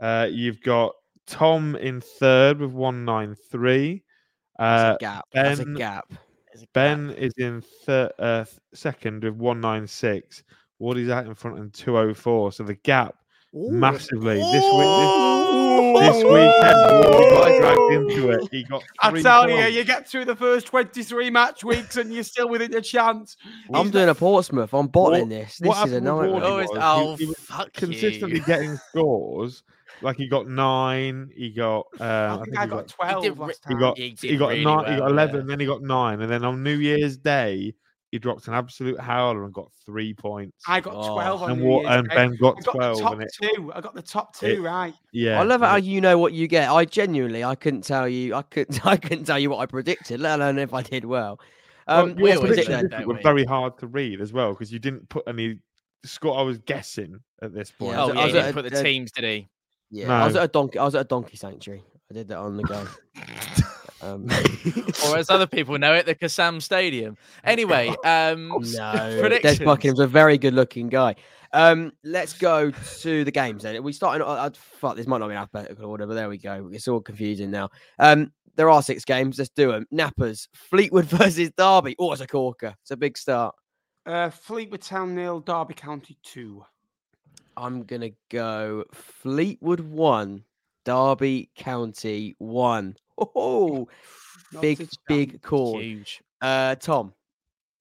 Uh, you've got Tom in third with 193. That's Uh, a gap. That's a Ben- gap. There's a gap. ben is in third, uh, second with 196. Woody's out in front in 204. So the gap massively this week. This, this weekend, Wardy got dragged into it. He got. I tell you, points. you get through the first 23 match weeks and you're still within a chance. I'm He's doing a Portsmouth. I'm bottling What- this. This is a happened nightmare. Oh, was oh, he- he fuck consistently you. getting scores. Like he got nine. He got. Uh, I I think think I he got He 12 did last re- He got He he got really nine, he got eleven, yeah. then he got nine, and then on New Year's Day he dropped an absolute howler and got three points. I got Oh. 12 on and New Wa- Year's and Day. Ben got I got the twelve, top it two. I got the top two it- right. yeah. I love it how you know what you get. I genuinely, I couldn't tell you. I couldn't. I couldn't tell you what I predicted, let alone if I did well. well, Um, we your let's always predict do predictions then. were we? very hard to read as well because you didn't put any score. I was guessing at this point. I Oh, was- yeah, I he didn't at put the a- teams, did he? Yeah, I was at a donkey. I was at a donkey sanctuary. I did that on the go. Um, Or as other people know it, the Kassam Stadium. Anyway, um, no, Des. Buckingham's a very good-looking guy. Um, let's go to the games then. We starting. Uh, fuck, this might not be alphabetical order, but there we go. It's all confusing now. Um, there are six games. Let's do them. Nappers, Fleetwood versus Derby. Oh, it's a corker. It's a big start. Uh, Fleetwood Town nil, Derby County two. I'm gonna go Fleetwood one, Derby County one. Oh, Not a big, big call. Huge. Uh, Tom.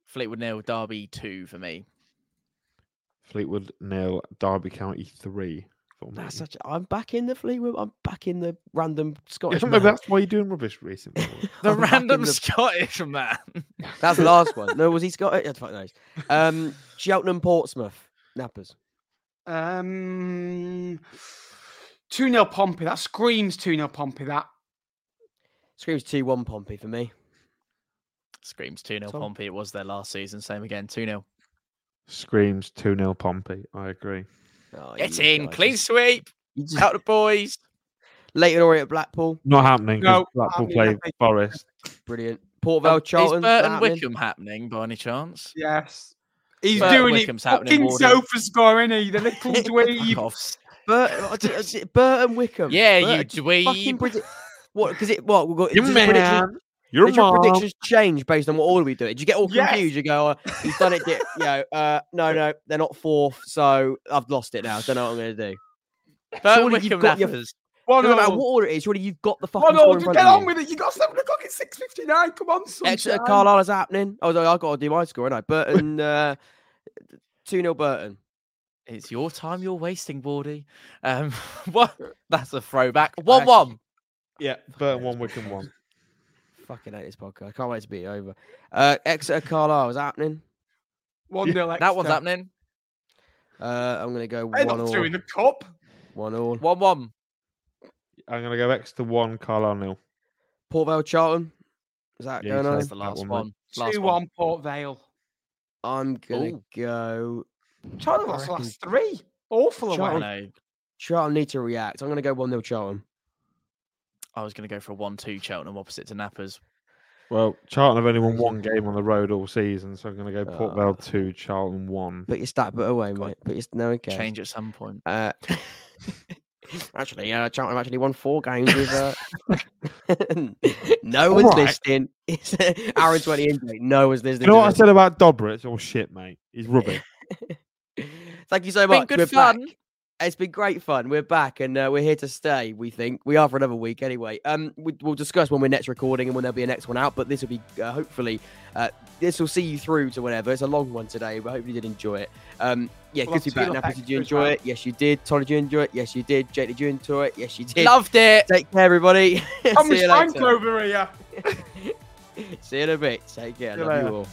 Fleetwood nil, Derby two for me. Fleetwood nil, Derby County three. for me. That's such. I'm back in the Fleetwood. I'm back in the random Yeah, Scottish. maybe man. that's why you're doing rubbish recently. The I'm random the- Scottish man. That's the last one. No, was he Scottish? Yeah, fuck knows. Um, Cheltenham, Portsmouth, Nappers. Um, 2 0 Pompey. That screams 2 0 Pompey. That. Screams two one Pompey for me. Screams 2 0 Pompey. It was their last season. Same again, 2 0. Screams 2 0 Pompey. I agree. Oh, Get in, guys clean sweep, you just- out the boys. Leyton Orient, Blackpool, Not happening No, Blackpool I mean, play I Forest. brilliant. Port Vale, Charlton. is Burton happening? Wycombe happening by any chance? Yes. He's Burton doing Wycombe's it. happening, Fucking Wardy. sofa score, isn't he? The little dweeb. Fuck off. Burton, Burton Wycombe. Yeah, you Burton- dweeb. predi- What? Because it what? We've got, Your does your man. Your Did your predictions change based on what order we do? Did you get all Yes. confused? You go, uh, he's done it. Di- you know, uh, no, no, they're not fourth, so I've lost it now. I don't know what I'm going to do. Burton Surely you've Wycombe got your- nappers. One Doesn't matter all. what order it is. Surely you've got the fucking One score in front get of on you. with it. You got 7 o'clock at 6.59. Come on, Exeter sunshine. Carlisle is happening. Oh, no, I've got to do my score, and I Burton uh, two 0 Burton. It's your time you're wasting, Bordy. Um, what? That's a throwback. One one. Yeah, Burton one, Wycombe one. Fucking hate this podcast. I can't wait to be over. Uh, Exeter Carlisle is happening. One nil. That one's happening. Uh, I'm gonna go They're one all. two in the cup. One all. One one. I'm gonna go Exeter one, Carlisle nil. Port Vale Charlton. Is that Yeah, going on? That's said the that last one, one. Last Two one. one Port Vale. I'm gonna Ooh. go. Charlton lost reckon- last three. Awful I away. Charlton- need to react. I'm gonna go one 0 Charlton. I was going to go for a one-two Cheltenham opposite to Nappers. Well, Charlton have only won one game on the road all season, so I'm gonna go Port Ah. Vale two, Charlton one. Put your stat but away, God. mate. Put your no one cares. Change at some point. Uh, actually, uh, Charlton have actually won four games with. Uh... no one's Alright. listening. It's Aaron twenty injury. No one's listening. You know what I said about Dobber? It's all shit, mate. He's rubbish. Thank you so Been much. good We're fun. back. It's been great fun. We're back and uh, we're here to stay. We think we are for another week anyway. Um, we, we'll discuss when we're next recording and when there'll be a next one out. But this will be uh, hopefully uh, this will see you through to whenever. It's a long one today, but hopefully you did enjoy it. Um, yeah, good to be back. Now, did you enjoy well. it? Yes, you did. Tony, did you enjoy it? Yes, you did. Jake, did you enjoy it? Yes, you did. Loved it. Take care, everybody. Thomas See you Frank later. over here. See you in a bit. Take care. See you Love you all.